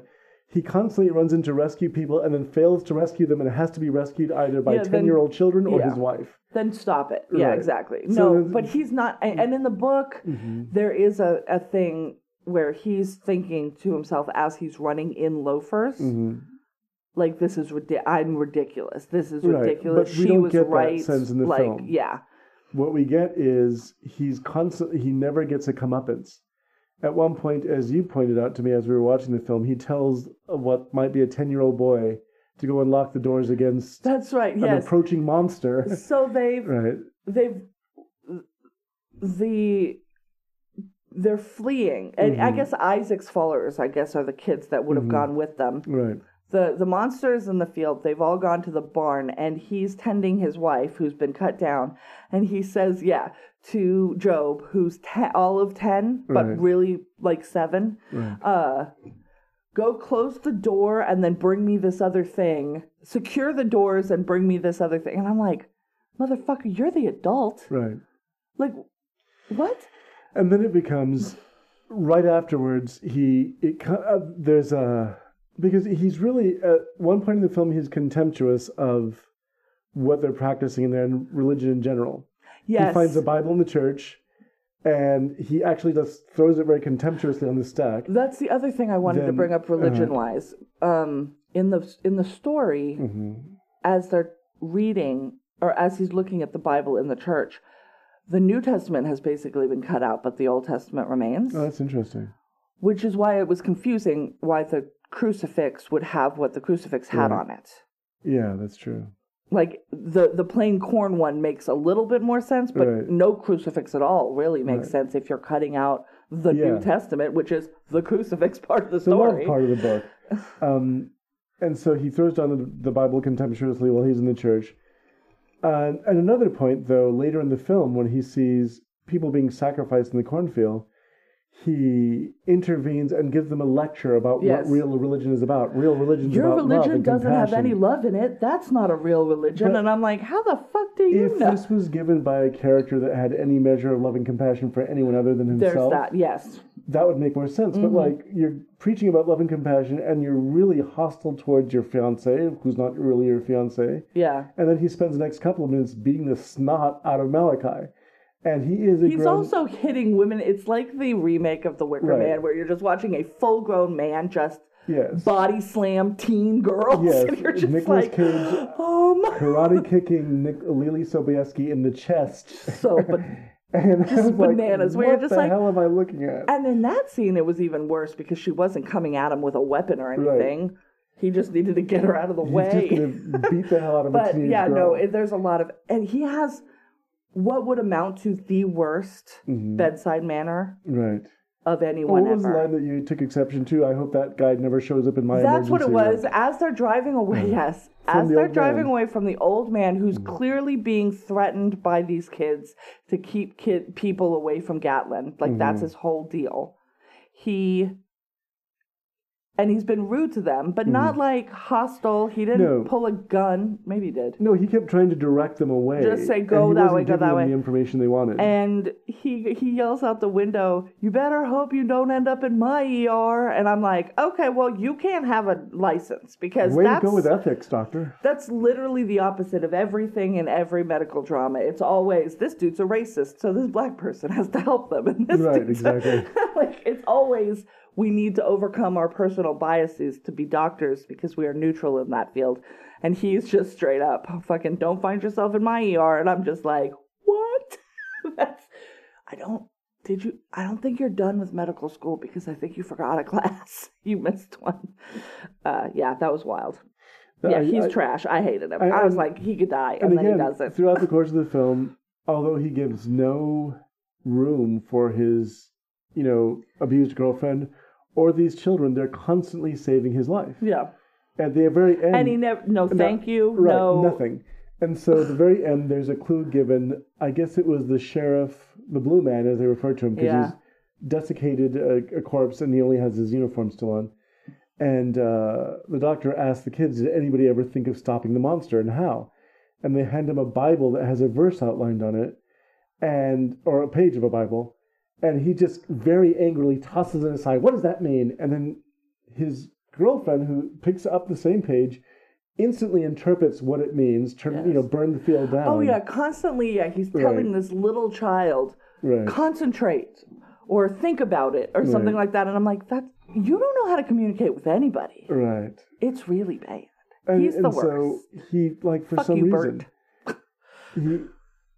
He constantly runs into rescue people and then fails to rescue them and has to be rescued either by Yeah, then- 10 year old children or yeah. his wife. Then stop it. Yeah, Right. exactly. So No, but he's not. And in the book, Mhm. there is a, a thing where he's thinking to himself as he's running in loafers, Mhm. like this is ridiculous. I'm ridiculous. This is Right, ridiculous. but we she don't was get that right. sense in the like, film. yeah, What we get is he's constantly, he never gets a comeuppance. At one point, as you pointed out to me as we were watching the film, he tells what might be a 10 year old boy to go and lock the doors against that's right. an Yes. approaching monster. So they've right. they've the they're fleeing, and I Mhm. guess Isaac's followers, I guess, are the kids that would have Mhm. gone with them. Right. the the monsters in the field they've all gone to the barn and he's tending his wife who's been cut down and he says yeah to job who's te- all of 10 but Right. really like 7 Right. uh go close the door and then bring me this other thing secure the doors and bring me this other thing and i'm like motherfucker you're the adult Right. like what And then it becomes right afterwards. He it uh, there's a because he's really at one point in the film he's contemptuous of what they're practicing in there and religion in general. Yes He finds a Bible in the church, and he actually just throws it very contemptuously on the stack. that's the other thing i wanted to bring up religion wise um in the in the story hmm as they're reading or as he's looking at the Bible in the church, the New Testament has basically been cut out, but the Old Testament remains, Oh, that's interesting. which is why it was confusing why the crucifix would have what the crucifix had Right. on it. Yeah, that's true. Like the the plain corn one makes a little bit more sense, but Right. no crucifix at all really makes Right. sense if you're cutting out the Yeah. New Testament, which is the crucifix part of the the story. part of the book. Um, and so he throws down the, the Bible contemptuously while he's in the church. Uh, at another point, though, later in the film, when he sees people being sacrificed in the cornfield, he intervenes and gives them a lecture about Yes. what real religion is about. Real religion is Your about love Your religion and doesn't have any love in it. That's not a real religion. But and I'm like, how the fuck do you If know? this was given by a character that had any measure of love and compassion for anyone other than himself, There's that, yes. that would make more sense. Mm-hmm. But like you're preaching about love and compassion, and you're really hostile towards your fiance, who's not really your fiance, Yeah. and then he spends the next couple of minutes beating the snot out of Malachi, and he is a He's grown. also hitting women. It's like the remake of The Wicker Right. Man, where you're just watching a full grown man just yes, body slam teen girls. Yes, and you're just Nicolas like, Cage. my. Um, karate kicking Nick, Leelee Sobieski in the chest, So, but. and I was like, bananas, what just like. What the like- hell am I looking at? And in that scene, it was even worse because she wasn't coming at him with a weapon or anything. Right. He just needed to get her out of the He's way. just beat the hell out of but yeah, girl. no, it, there's a lot of, and he has what would amount to the worst Mhm. bedside manner right. of anyone what was the line that you took exception to? I hope that guy never shows up in my That's what it was. room. As they're driving away, yes, From as the they're driving man. Mm. away from the old man who's clearly being threatened by these kids to keep kid people away from Gatlin. Like Mm-hmm. that's his whole deal. He and he's been rude to them, but not like hostile. He didn't. No. pull a gun. Maybe he did. No, he kept trying to direct them away. Just say, and "Go he that wasn't way, go giving that them way." The information they wanted. And he he yells out the window, "You better hope you don't end up in my ER." And I'm like, "Okay, well, you can't have a license because Way that's to go with ethics, doctor. that's literally the opposite of everything in every medical drama. It's always this dude's a racist, so this black person has to help them. And this Right, dude's a-" exactly. like it's always we need to overcome our personal biases to be doctors because we are neutral in that field. And he's just straight up fucking don't find yourself in my ER. And I'm just like, what? That's I don't. Did you? I don't think you're done with medical school because I think you forgot a class. you missed one. Uh, yeah, that was wild. Yeah, I- he's I- trash. I hated him. I- I, was like, he could die, and and, then again, he doesn't. throughout the course of the film, although he gives no room for his, you know, abused girlfriend or these children, they're constantly saving his life. yeah, At the very end, and he never. No, thank you. right, no, nothing. And so at the very end, there's a clue given. I guess it was the sheriff, the blue man, as they refer to him, because Yeah. he's desiccated a, a corpse and he only has his uniform still on. And uh, the doctor asks the kids, "Did anybody ever think of stopping the monster, and how?" And they hand him a Bible that has a verse outlined on it, and or a page of a Bible, and he just very angrily tosses it aside. What does that mean? And then his girlfriend who picks up the same page, instantly interprets what it means. Turn, you know, burn the field down. Oh yeah, constantly. Yeah, he's telling Right. this little child, Right. concentrate or think about it or something Right. like that, and I'm like, that you don't know how to communicate with anybody. Right. It's really bad. And, He's the and so worst. he like for Fuck some you, reason he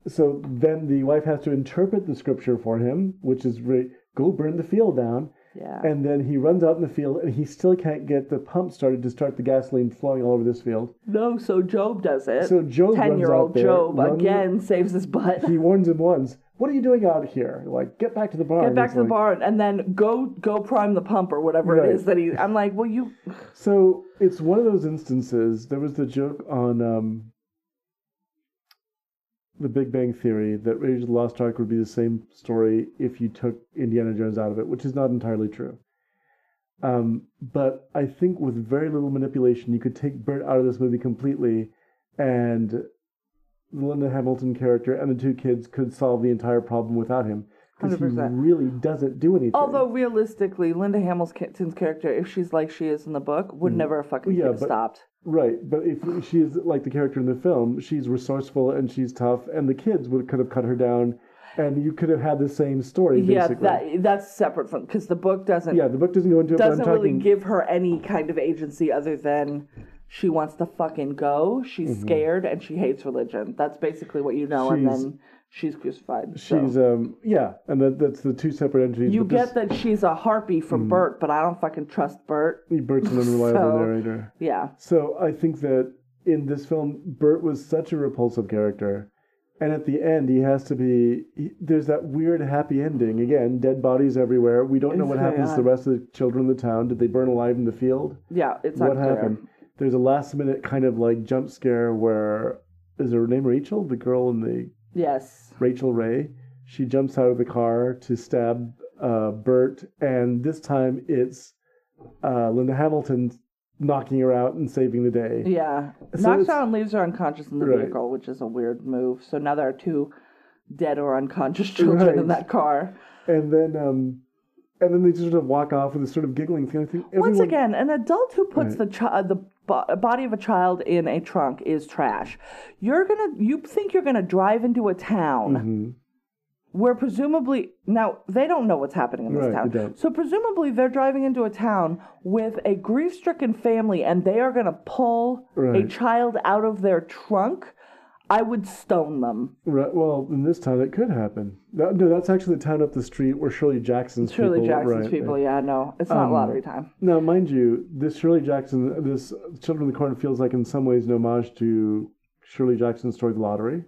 so then the wife has to interpret the scripture for him, which is re- go burn the field down. Yeah. And then he runs out in the field and he still can't get the pump started to start the gasoline flowing all over this field. no, so Job does it. So Job runs ten year out old Job runs- again saves his butt. He warns him once, What are you doing out here? Like, get back to the barn. Get back to the barn and then go go prime the pump or whatever Right. it is that he. I'm like, well, you. So it's one of those instances. There was the joke on um, the Big Bang Theory that Raiders of the Lost Ark would be the same story if you took Indiana Jones out of it, which is not entirely true. Um, but I think with very little manipulation, you could take Bert out of this movie completely, and the Linda Hamilton character and the two kids could solve the entire problem without him because he 100%. really doesn't do anything. Although realistically, Linda Hamilton's character, if she's like she is in the book, would never have fucking Mm. Yeah, but- stopped. Right, but if she is like the character in the film, she's resourceful and she's tough, and the kids would could have cut her down, and you could have had the same story. Yeah, basically. that that's separate from because the book doesn't yeah, the book doesn't go into it. doesn't really talking, give her any kind of agency other than she wants to fucking go. She's scared and she hates religion. That's basically what you know. and Mm-hmm. Then she's crucified. so. She's um yeah, and that, that's the two separate entities. you get that she's a harpy from Bert, but I don't fucking trust Bert. this, Bert's an unreliable So- narrator. Yeah, So I think that in this film, Bert was such a repulsive character. And at the end, he has to be. He, there's that weird happy ending. Again, dead bodies everywhere. We don't know It's what happens to the rest of the children in the town. Did they burn alive in the field? yeah, it's what unclear. happened? There's a last minute kind of like jump scare where is her name Rachel, the girl in the Yes, Rachel Ray. She jumps out of the car to stab uh, Bert, and this time it's uh, Linda Hamilton knocking her out and saving the day. yeah. So Knocks out and leaves her unconscious in the Right. vehicle, which is a weird move. So now there are two dead or unconscious children Right. in that car. And then, um, and then they just sort of walk off with this sort of giggling thing. I think Once again, an adult who puts Right. the chi- the body of a child in a trunk is trash. You're gonna you think you're gonna drive into a town Mhm. where presumably now they don't know what's happening in this Right, town. So presumably they're driving into a town with a grief-stricken family and they are gonna pull a child out of their trunk. I would stone them. Right, well, in this town, it could happen. That, no, that's actually the town up the street where Shirley Jackson's Shirley people. Jackson's right, people, yeah, no, it's not Um, lottery time. Now, mind you, this Shirley Jackson, this Children of the Corn feels like in some ways an homage to Shirley Jackson's story, The Lottery.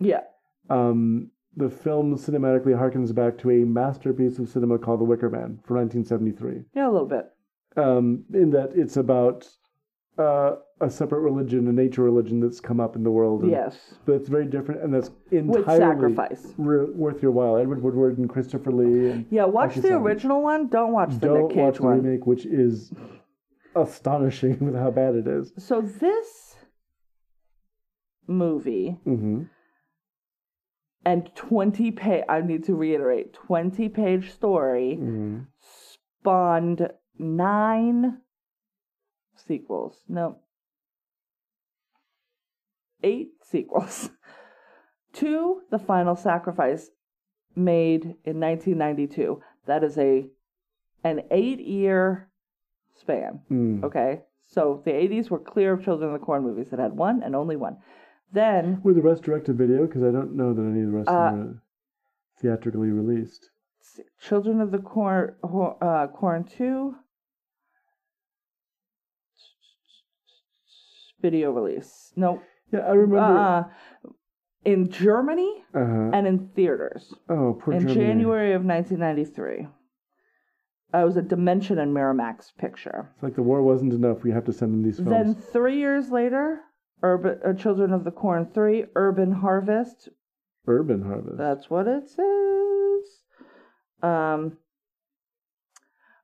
Yeah, Um, the film cinematically harkens back to a masterpiece of cinema called The Wicker Man from 1973. yeah, a little bit. Um, in that it's about uh, a separate religion, a nature religion that's come up in the world. and- Yes, But it's very different, and that's with entirely sacrifice. re- worth your while. Edward Woodward and Christopher Lee. And Yeah, watch the original one. Don't watch the Don't Nick Cage watch the one. remake, which is astonishing with how bad it is. So this movie hmm and 20 page I need to reiterate 20 page story hmm spawned 9 sequels. No. 8 sequels. to The Final Sacrifice made in 1992. That is a an 8-year span. Mm. Okay? So the 80s were clear of Children of the Corn movies. It had one and only one. Then Were the rest direct to video? Because I don't know that any of the rest Uh, were theatrically released. Children of the Corn, uh, Corn 2 video release. No, Yeah, I remember. uh, in Germany uh-huh. and in theaters oh, poor in Germany. January of 1993. Uh, it was a Dimension and Miramax picture. It's like the war wasn't enough. We have to send them these films. Then three years later, Urban, uh, Children of the Corn 3, Urban Harvest. Urban Harvest. That's what it says. Um,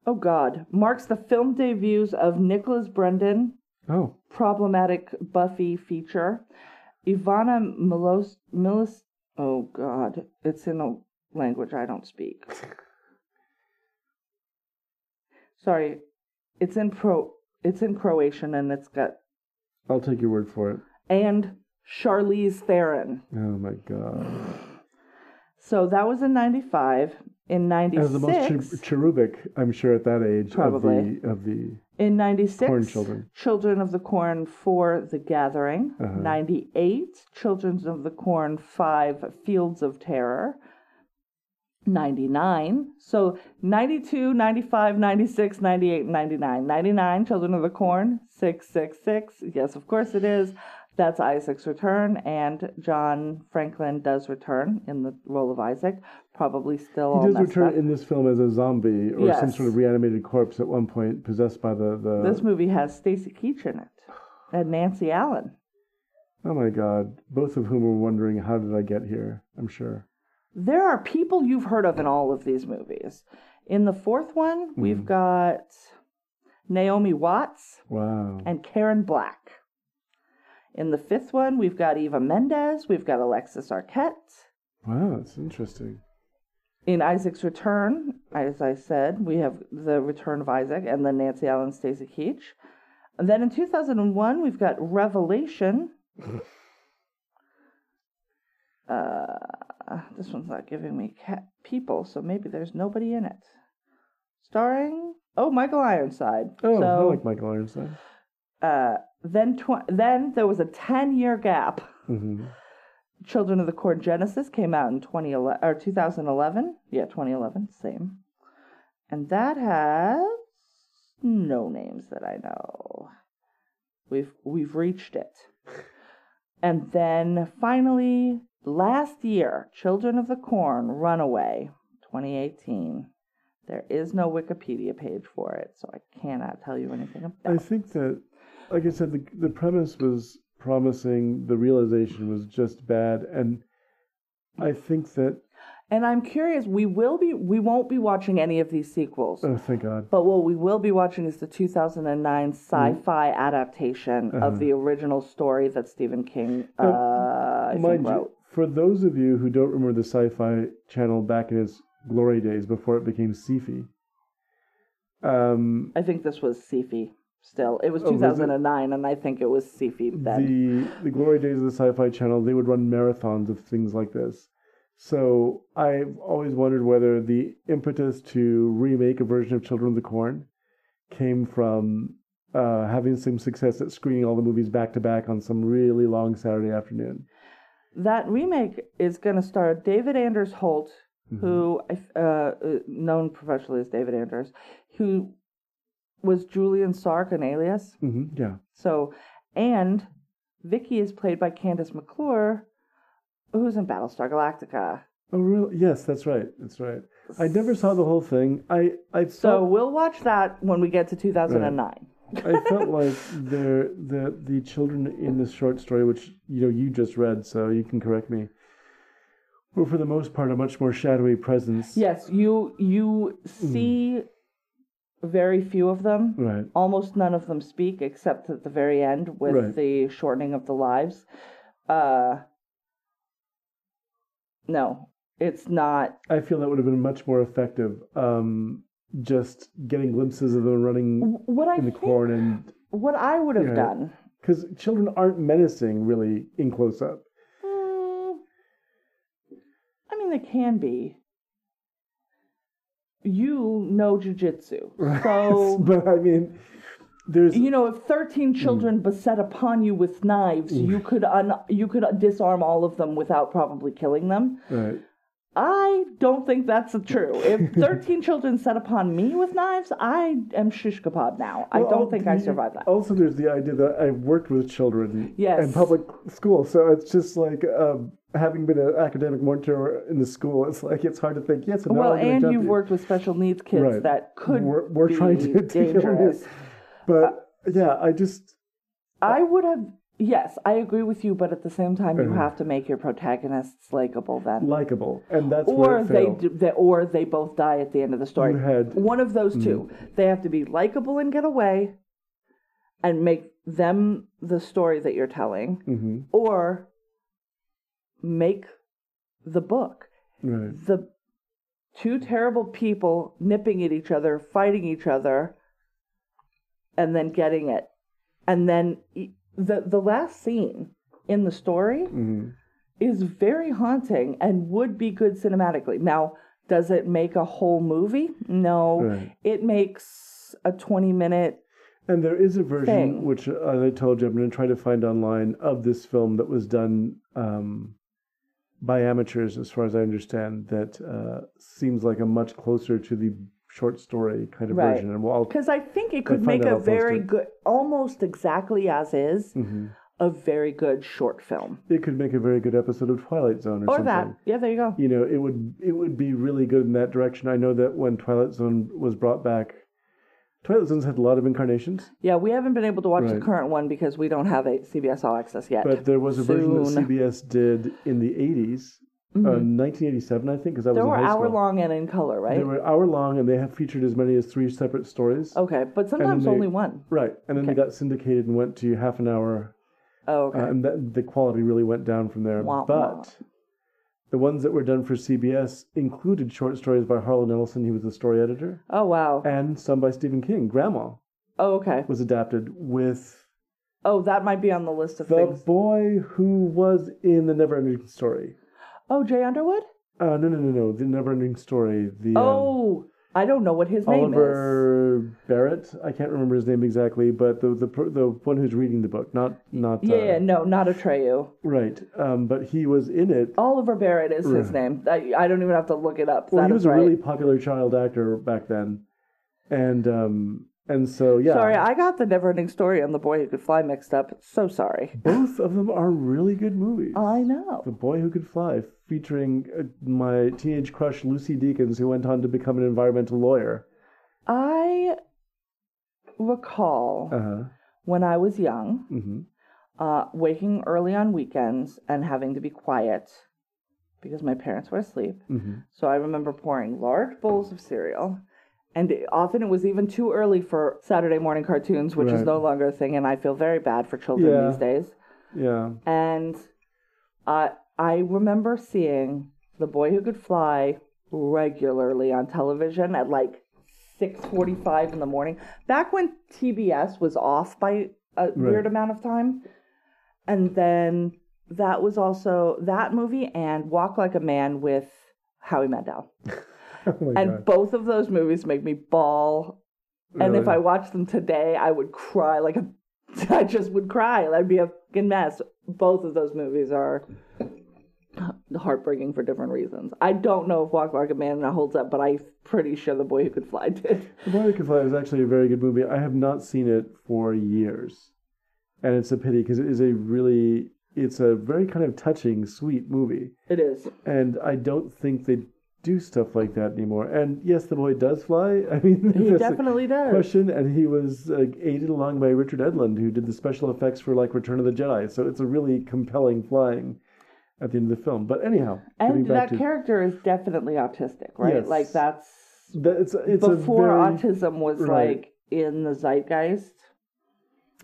oh, God. Marks the film debuts of Nicholas Brendon, oh, problematic Buffy feature. Ivana Milos, Milos, oh, God. It's in a language I don't speak. Sorry. It's in pro It's in Croatian and it's got I'll take your word for it. and Charlize Theron. Oh my god. So that was in 95. In 96, As the most cher- cherubic, I'm sure, at that age Probably. of the of the in 96, Corn Children. Children of the Corn 4, The Gathering. Uh-huh. 98, Children of the Corn 5, Fields of Terror. 99. So 92, 95, 96, 98, 99. 99, Children of the Corn, 666. Yes, of course it is. That's Isaac's return, and John Franklin does return in the role of Isaac. Probably still He does return up. in this film as a zombie or some sort of reanimated corpse at one point, possessed by the the. This movie has Stacy Keach in it and Nancy Allen. oh my god! Both of whom are wondering how did I get here? I'm sure. There are people you've heard of in all of these movies. In the fourth one, we've hmm. got Naomi Watts Wow. and Karen Black. In the fifth one, we've got Eva Mendes, we've got Alexis Arquette. Wow, that's interesting. In Isaac's Return, as I said, we have the return of Isaac and then Nancy Allen, Stacy Keach. And then in 2001, we've got Revelation. uh, this one's not giving me ca- people, so maybe there's nobody in it. Starring oh Michael Ironside. Oh, I like Michael Ironside. Uh, then tw- then there was a 10 year gap. hmm Children of the Corn Genesis came out in 2011 or 2011. Yeah, 2011, same. And that has no names that I know. We've we've reached it. And then finally last year, Children of the Corn Runaway 2018. There is no Wikipedia page for it, so I cannot tell you anything about I think that, like I said, the the premise was promising. The realization was just bad, and I think that. And I'm curious, we will be we won't be watching any of these sequels. Oh, thank God. But what we will be watching is the 2009 sci-fi adaptation Uh-huh. of the original story that Stephen King uh, I think Mind you, wrote. for those of you who don't remember the Sci-Fi Channel back in its glory days before it became Sci-Fi, um, I think this was Sci-Fi still. It was Oh, was it? 2009, and I think it was Sci-Fi then. the the glory days of the Sci-Fi Channel, they would run marathons of things like this. So I've always wondered whether the impetus to remake a version of Children of the Corn came from uh, having some success at screening all the movies back to back on some really long Saturday afternoon. That remake is going to star David Anders Holt, Mm-hmm. who uh, uh, known professionally as David Anders, who was Julian Sark in Alias. hmm Yeah. So, and Vicky is played by Kandyse McClure, who's in Battlestar Galactica. Oh, really? Yes, that's right. That's right. I never saw the whole thing. I I So we'll watch that when we get to 2009. I felt like the the the children in this short story, which you know you just read, so you can correct me, were for the most part a much more shadowy presence. Yes, you you see very few of them. Right. Almost none of them speak except at the very end with Right. the shortening of the lives. Uh no, it's not I feel that would have been much more effective. Um, just getting glimpses of them running what I in the corn, and what I would have Yeah. done. because children aren't menacing really in close up. Mm, I mean, they can be. You know jujitsu, so but I mean, there's you know if thirteen children beset upon you with knives, you could un- you could disarm all of them without probably killing them. right. I don't think that's true. If thirteen children set upon me with knives, I am shish kebab now. I don't think I survived that. Also, there's the idea that I've worked with children Yes. in public school, so it's just like um, having been an academic mentor in the school. It's like it's hard to think. Yes, so Well, and you've you. worked with special needs kids Right. that could We're, we're be trying to to get of dangerous. But yeah, I just I would have. Yes, I agree with you, but at the same time, you have to make your protagonists likable then, likable, and that's where or they, do, they or they both die at the end of the story. Had- One of those two. They have to be likable and get away, and make them the story that you're telling, hmm or make the book. Right. The two terrible people nipping at each other, fighting each other. and then getting it. And then the the last scene in the story Mhm. is very haunting and would be good cinematically. Now, does it make a whole movie? No. Right. It makes a 20 minute And there is a version, Thing. which, as I told you, I'm going to try to find online of this film that was done um, by amateurs, as far as I understand, that uh, seems like a much closer to the short story kind of Right. version. And we'll, because I think it could make a very good, almost exactly as is, Mhm. a very good short film. it could make a very good episode of Twilight Zone or, Or something. that. Yeah, there you go. You know, it would it would be really good in that direction. I know that when Twilight Zone was brought back, Twilight Zone's had a lot of incarnations. Yeah, we haven't been able to watch the Right. current one because we don't have a CBS All Access yet. But there was a version that Soon. CBS did in the 80s, uh, 1987, I think, because I was there in were high hour long and in color, right? They were hour long, and they have featured as many as three separate stories. okay, but sometimes they- only one. Right, and then they got syndicated and went to half an hour, Oh, okay. uh, and that, the quality really went down from there. Wah, but wah. The ones that were done for CBS included short stories by Harlan Ellison, he was the story editor, oh, wow. and some by Stephen King. Grandma Oh, okay. was adapted with Oh, that might be on the list of things. the things. boy who was in the Neverending Story. Oh, Jay Underwood? Uh, no, no, no, no, the Neverending Story. The um, Oh, I don't know what his name is. Oliver Barrett. I can't remember his name exactly, but the the the one who's reading the book, not not Yeah, uh, yeah, no, not Atreyu. right. Um, but he was in it. Oliver Barrett is his name. I, I don't even have to look it up. well, That he was a really popular child actor back then, and um, and so yeah. Sorry, I got the Neverending Story and The Boy Who Could Fly mixed up. So sorry. both of them are really good movies. I know. The Boy Who Could Fly, featuring uh, my teenage crush Lucy Deakins, who went on to become an environmental lawyer. I recall Uh huh. when I was young, hmm uh, waking early on weekends and having to be quiet because my parents were asleep. hmm So I remember pouring large bowls of cereal. And often it was even too early for Saturday morning cartoons, which is no longer a thing, and I feel very bad for children Yeah. these days. Yeah. And uh, I remember seeing The Boy Who Could Fly regularly on television at like 6:45 in the morning. Back when TBS was off by a weird amount of time. And then that was also that movie and Walk Like a Man with Howie Mandel. Oh And God. both of those movies make me bawl. And if I watched them today, I would cry like a. I just would cry. I'd be a fucking mess. Both of those movies are heartbreaking for different reasons. I don't know if Walk Like a Man holds up, but I'm pretty sure The Boy Who Could Fly did. The Boy Who Could Fly is actually a very good movie. I have not seen it for years, and it's a pity because it is a really, it's a very kind of touching, sweet movie, It is. and I don't think they do stuff like that anymore. And yes, the boy does fly. I mean, He definitely does. question, and he was uh, aided along by Richard Edlund, who did the special effects for like Return of the Jedi. So it's a really compelling flying at the end of the film. But anyhow, And that to character is definitely autistic, right? Yes. Like that's that, it's it's before a very, autism was right. like in the zeitgeist.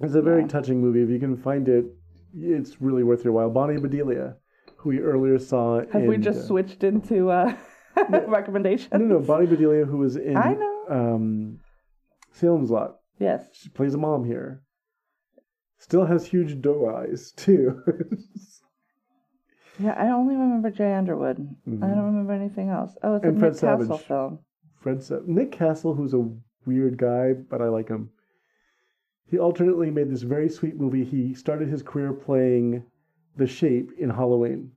It's a very Yeah. touching movie. If you can find it, it's really worth your while. Bonnie Bedelia, who we earlier saw. Have we just uh, switched into uh, recommendations? No, no, Bonnie Bedelia, who was in I know. Um, Salem's Lot. Yes. She plays a mom here. Still has huge doe eyes too. Yeah, I only remember Jay Underwood. I Mhm. don't remember anything else. Oh, it's And a Fred Nick Castle film. Fred Sa- Nick Castle, who's a weird guy, but I like him. He alternately made this very sweet movie. He started his career playing the Shape in Halloween.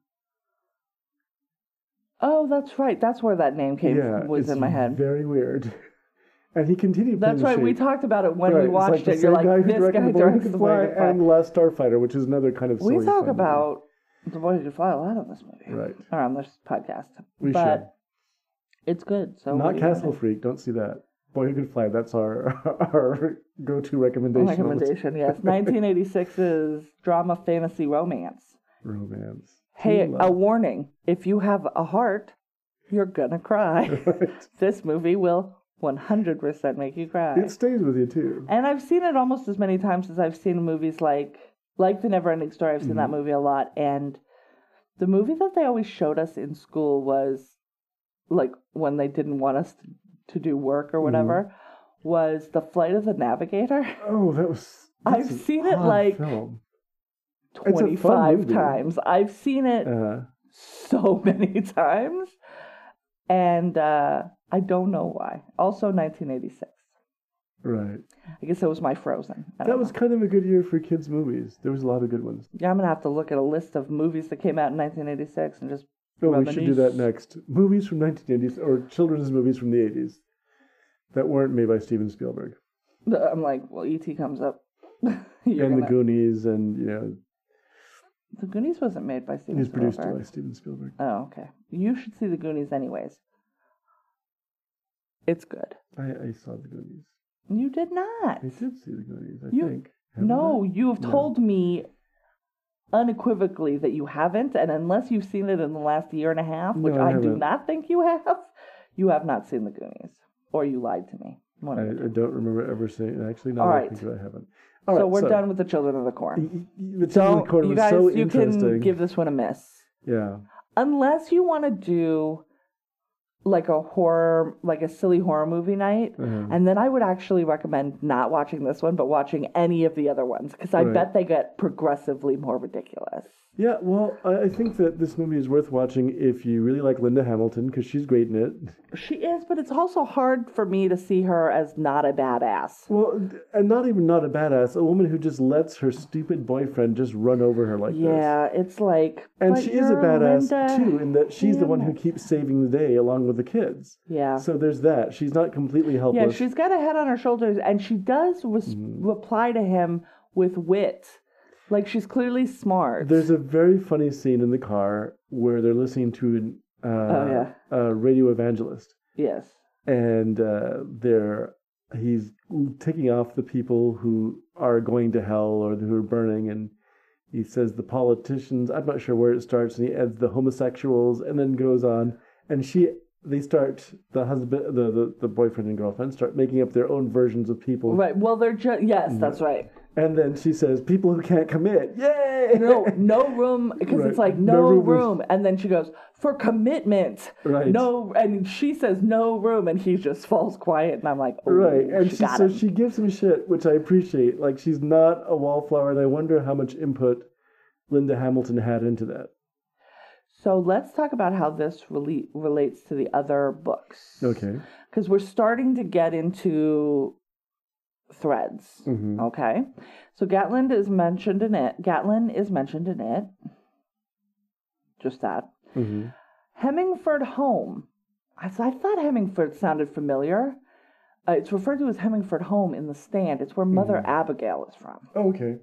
Oh, that's right. That's where that name came yeah, was it's in my head. Very weird. And he continued That's right. We talked about it when Right, we it's watched the it. You're like, guy who this guy directed the Fly who could fly. and Last Starfighter, which is another kind of We talk about the boy who could fly a lot on this movie, right. or on this podcast. We but it's good. So what Not do you wanna Castle? Freak. Don't see that. Boy Who Could Fly. That's our our go-to recommendation. recommendation. Yes, 1986's drama fantasy romance. Romance. Hey, Teen a love. warning: if you have a heart, you're gonna cry. Right. this movie will 100% make you cry. It stays with you too. And I've seen it almost as many times as I've seen movies like like The Neverending Story. I've seen that Mhm. movie a lot. And the movie that they always showed us in school was like when they didn't want us to, to do work or whatever was The Flight of the Navigator. Oh, that was. I've seen it, like, film. It's a fun 25 times. I've seen it Uh, so many times. And uh, I don't know why. Also 1986. Right. I guess it was my Frozen. I That don't was know. kind of a good year for kids' movies. There was a lot of good ones. Yeah, I'm going to have to look at a list of movies that came out in 1986 and just. Oh, we should do that next. Movies from 1980s or children's movies from the 80s that weren't made by Steven Spielberg. I'm like, well, E.T. comes up. You're and The gonna- Goonies, and you know, The Goonies wasn't made by Steven he's produced Spielberg. by Steven Spielberg. Oh, okay. You should see The Goonies anyways. It's good. I, I saw The Goonies. You did not. I did see The Goonies. I You- think. Haven't No, I? you have No. told me unequivocally that you haven't, and unless you've seen it in the last year and a half, which No, I I, do haven't. think you have, you have not seen The Goonies. Or you lied to me. I, I don't remember ever saying. Actually, no, All I right. think I haven't. so All right, we're done with the Children of the Corn. The Children of the Corn you was guys, so you can give this one a miss. yeah. Unless you want to do like a horror, like a silly horror movie night, Uh-huh. And then I would actually recommend not watching this one, but watching any of the other ones because I Right. bet they get progressively more ridiculous. Yeah, well, I, I think that this movie is worth watching if you really like Linda Hamilton because she's great in it. She is, but it's also hard for me to see her as not a badass. Well, and not even not a badass, a woman who just lets her stupid boyfriend just run over her like this. Yeah, it's like. And but she is a you're badass Linda too, in that she's the one who keeps saving the day along with the kids. Yeah. So there's that. She's not completely helpless. Yeah, she's got a head on her shoulders, and she does res- Mm-hmm. reply to him with wit. Like she's clearly smart. There's a very funny scene in the car where they're listening to an, uh, Oh, yeah. a radio evangelist, yes. and uh, they're he's taking off the people who are going to hell or who are burning, and he says the politicians. I'm not sure where it starts, and he adds the homosexuals, and then goes on, and she. They start the husband, the, the the boyfriend and girlfriend start making up their own versions of people, Right. Well, they're just yes, Mm-hmm. that's right. And then she says, "People who can't commit, yay!" no, no room because Right. it's like No no, room room, and then she goes for commitment. Right. No, and she says no room, and he just falls quiet, and I'm like, oh, Right, and she so she gives him shit, which I appreciate. Like she's not a wallflower, and I wonder how much input Linda Hamilton had into that. So let's talk about how this rela- relates to the other books. Okay. because we're starting to get into threads. Mhm. Okay, so Gatlin is mentioned in it. Gatlin is mentioned in it. Just that. hmm Hemingford Home. I, I thought Hemingford sounded familiar. Uh, it's referred to as Hemingford Home in the stand. It's where Mother Abigail is from, Okay.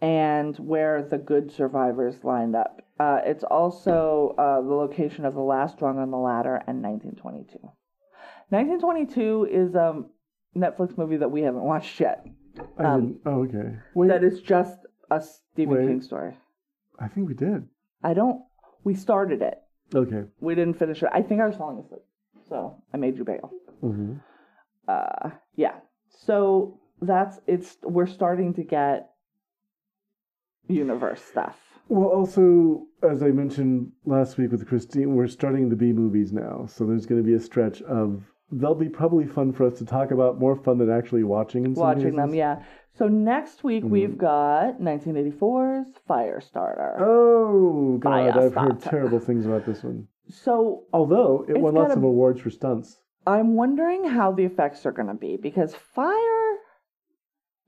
and where the good survivors lined up. Uh, it's also uh, the location of the last rung on the ladder and 1922. 1922 is a Netflix movie that we haven't watched yet. I Um, didn't. Oh, okay. Wait. That is just a Stephen Wait. King story. I think we did. I don't. We started it. Okay. We didn't finish it. I think I was falling asleep, so I made you bail. hmm uh yeah so that's it's we're starting to get universe stuff Well, also, as I mentioned last week with Christine, we're starting the B movies now, so there's going to be a stretch of. They'll be probably fun for us to talk about, more fun than actually watching. In watching them yeah so next week we've got 1984's firestarter Oh God, I've heard terrible things about this one. so Although it won lots a- of awards for stunts. i'm wondering how the effects are going to be because fire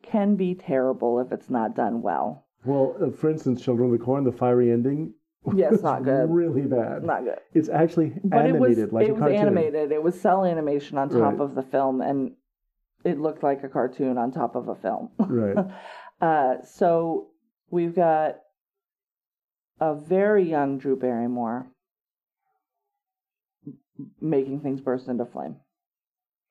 can be terrible if it's not done well Well, uh, for instance, Children of the Corn, the fiery ending. Yes, not good. Really bad. not good It's actually but animated it was like it was animated it was cel animation on top Right. of the film and it looked like a cartoon on top of a film Right. Uh, so we've got a very young Drew Barrymore making things burst into flame.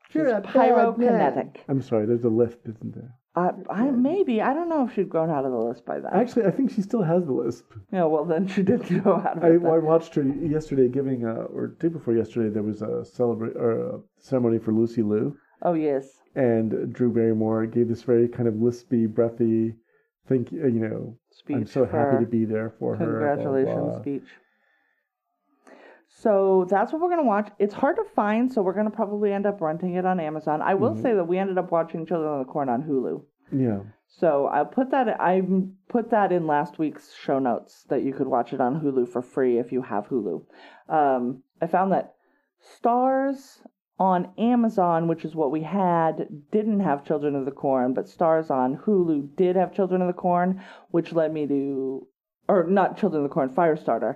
She's You're a pyrokinetic. I'm sorry. There's a lisp, isn't there? I, I maybe I don't know if she'd grown out of the list by then. Actually, I think she still has the lisp. yeah, well then she did grow out of I, it. I watched her yesterday giving, uh, or day before yesterday, there was a celebrate or a ceremony for Lucy Liu, Oh yes, and Drew Barrymore gave this very kind of lispy, breathy, think uh, you know, speech. I'm so happy to be there for her. Congratulations speech. So that's what we're gonna watch. It's hard to find, so we're gonna probably end up renting it on Amazon. I will Mhm. say that we ended up watching Children of the Corn on Hulu. Yeah. So I put that I put that in last week's show notes that you could watch it on Hulu for free if you have Hulu. Um, I found that Starz on Amazon, which is what we had, didn't have Children of the Corn, but Starz on Hulu did have Children of the Corn, which led me to, or not Children of the Corn, Firestarter.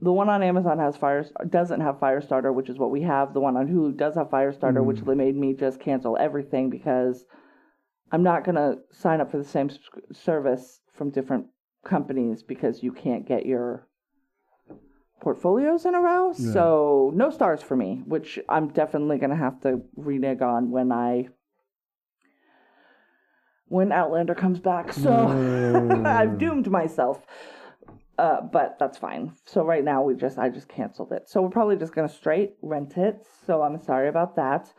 The one on Amazon has fire doesn't have Firestarter, which is what we have. The one on Hulu does have Firestarter, which mm. made me just cancel everything because I'm not going to sign up for the same service from different companies because you can't get your portfolios in a row. Yeah. So no Starz for me, which I'm definitely going to have to renege on when I when Outlander comes back. So I've doomed myself. Uh, but that's fine. So right now we just I just canceled it. So we're probably just gonna straight rent it. So I'm sorry about that.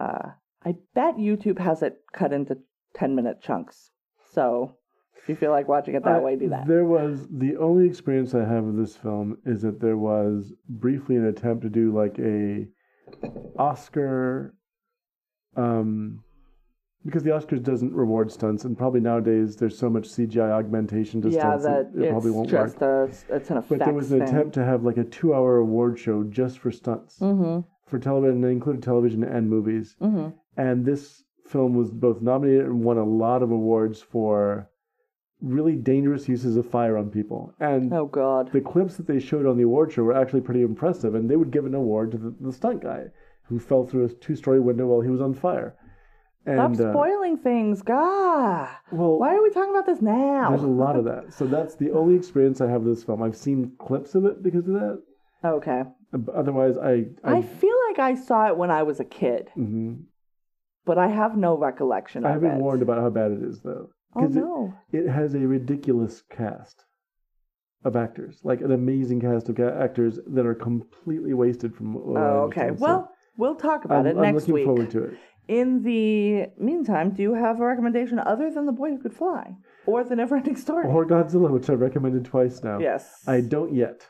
Uh, I bet YouTube has it cut into ten minute chunks. So if you feel like watching it that I- way, do that. There was the only experience I have of this film is that there was briefly an attempt to do like a Oscar, um, because the Oscars doesn't reward stunts, and probably nowadays there's so much CGI augmentation to yeah, stunts that it, it probably won't work. just a it's an. But there was an thing. attempt to have like a two-hour award show just for stunts Mm-hmm. for television, and it included television and movies. Mm-hmm. And this film was both nominated and won a lot of awards for really dangerous uses of fire on people. And Oh God. the clips that they showed on the award show were actually pretty impressive. And they would give an award to the, the stunt guy who fell through a two-story window while he was on fire. And Stop uh, spoiling things, God. well, Why are we talking about this now? there's a lot of that. So that's the only experience I have of this film. I've seen clips of it because of that. Okay. Otherwise, I I feel like I saw it when I was a kid, mhm. but I have no recollection I of have been warned about how bad it is, though. Oh 'Cause it- no. it has a ridiculous cast of actors, like an amazing cast of ca- actors that are completely wasted from. Oh, okay. So Well, we'll talk about I'm, it I'm next looking week. forward to it. In the meantime, do you have a recommendation other than The Boy Who Could Fly or The Neverending Story? Or Godzilla, which I've recommended twice now. yes. I don't yet.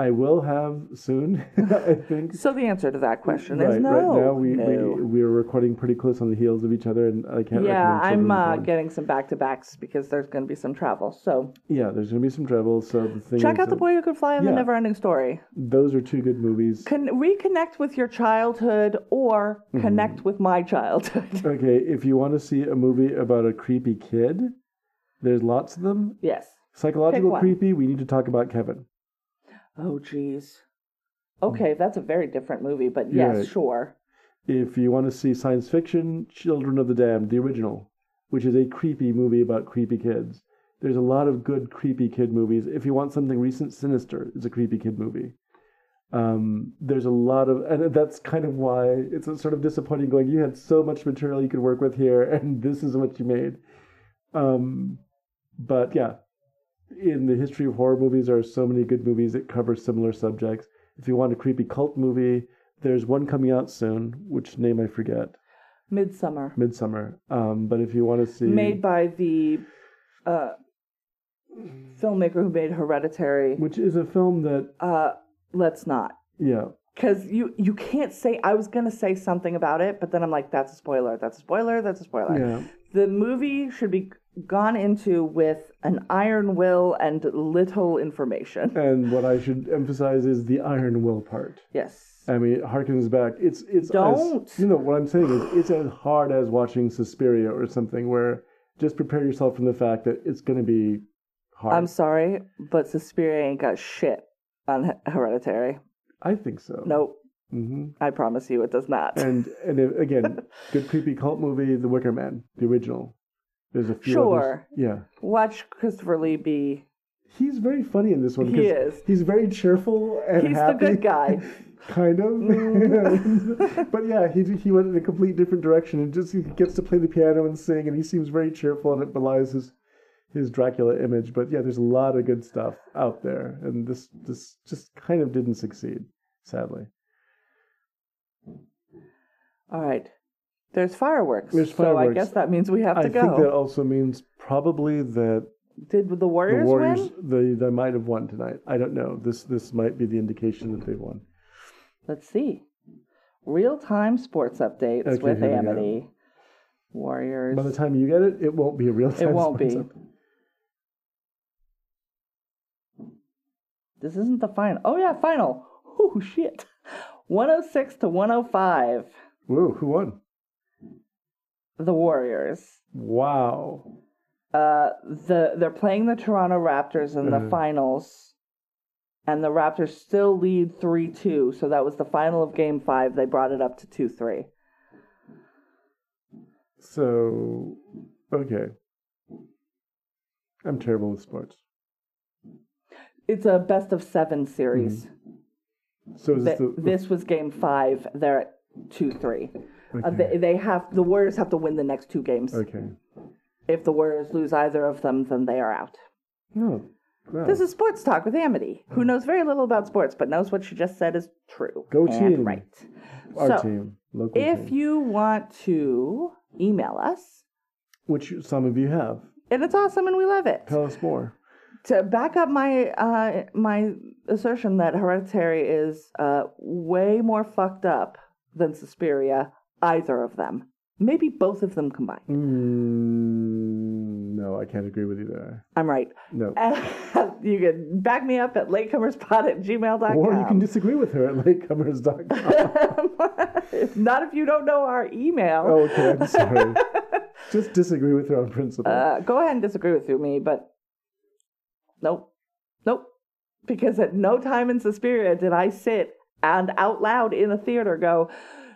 I will have soon. I think. So the answer to that question right, is no. right now we, no. we we are recording pretty close on the heels of each other, and I can't. yeah, I'm uh, getting some back to backs because there's going to be some travel. So Yeah, there's going to be some trouble. So the thing check out The Boy Who Could Fly and yeah. The Neverending Story. Those are two good movies. Can reconnect with your childhood or Mm-hmm. connect with my childhood. Okay, if you want to see a movie about a creepy kid, there's lots of them. yes. Psychological creepy, we need to talk about Kevin. Oh, jeez. Okay, that's a very different movie, but Yeah. yes, sure. If you want to see science fiction, Children of the Damned, the original, which is a creepy movie about creepy kids. There's a lot of good creepy kid movies. If you want something recent, Sinister is a creepy kid movie. Um, there's a lot of, and that's kind of why it's sort of disappointing going, you had so much material you could work with here, and this is what you made. Um, but yeah, in the history of horror movies, there are so many good movies that cover similar subjects. If you want a creepy cult movie, there's one coming out soon, which name I forget, Midsommar. Midsommar. Um, but if you want to see, Made by the uh, filmmaker who made Hereditary. which is a film that, Uh, let's not. yeah, Because you, you can't say, I was going to say something about it, but then I'm like, that's a spoiler, that's a spoiler, that's a spoiler. yeah, The movie should be gone into with an iron will and little information. and what I should emphasize is the iron will part. Yes. I mean, it harkens back. It's it's Don't. As, you know what I'm saying is it's as hard as watching Suspiria or something where just prepare yourself from the fact that it's going to be hard. I'm sorry, but Suspiria ain't got shit on Hereditary. I think so. Nope. hmm I promise you it does not. And and again, good creepy cult movie, The Wicker Man, the original. There's a few. Sure. Others. Yeah. Watch Christopher Lee be. He's very funny in this one. He is. He's very cheerful and He's the good guy. kind of. Mm. but yeah, he he went in a complete different direction and just he gets to play the piano and sing, and he seems very cheerful, and it belies his his Dracula image. But yeah, there's a lot of good stuff out there, and this this just kind of didn't succeed, sadly. All right. There's fireworks. There's fireworks. So I guess that means we have to I go. I think that also means probably that Did the The Warriors, Warriors, win? they they might have won tonight. I don't know. This this might be the indication that they won. Let's see. Real time sports updates Okay, with here we go. Amity. Warriors. By the time you get it, it won't be a real time. It won't be. update. This isn't the final. Oh yeah, final. Oh shit. 106 to 105. Whoa, who won? The Warriors. Wow. Uh, the they're playing the Toronto Raptors in the Mhm. finals, and the Raptors still lead three two. So that was the final of Game Five. They brought it up to two three. So, okay. I'm terrible with sports. It's a best of seven series. So is this the, the this was Game Five. They're at two three. Uh, they, they have the Warriors have to win the next two games. okay. If the Warriors lose either of them, then they are out. No. wow. This is Sports Talk with Amity, who knows very little about sports but knows what she just said is true. Go and team. Right. our so, team, local If team, you want to email us, which some of you have. and it's awesome and we love it. Tell us more. To back up my uh, my assertion that Hereditary is uh, way more fucked up than Suspiria, either of them, maybe both of them combined. Mm, no, I can't agree with you there. I'm right. No. you can back me up at latecomerspot at gmail.com. Or you can disagree with her at latecomers.com. Not if you don't know our email. oh, okay, I'm sorry. Just disagree with her on principle. Uh, go ahead and disagree with me, but nope, nope. Because at no time in Suspiria did I sit and out loud in a theater go,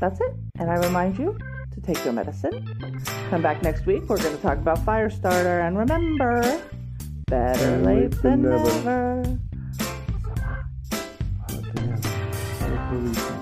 That's it. And I remind you to take your medicine. Come back next week. We're going to talk about Firestarter. And remember, better and late, than, never. never.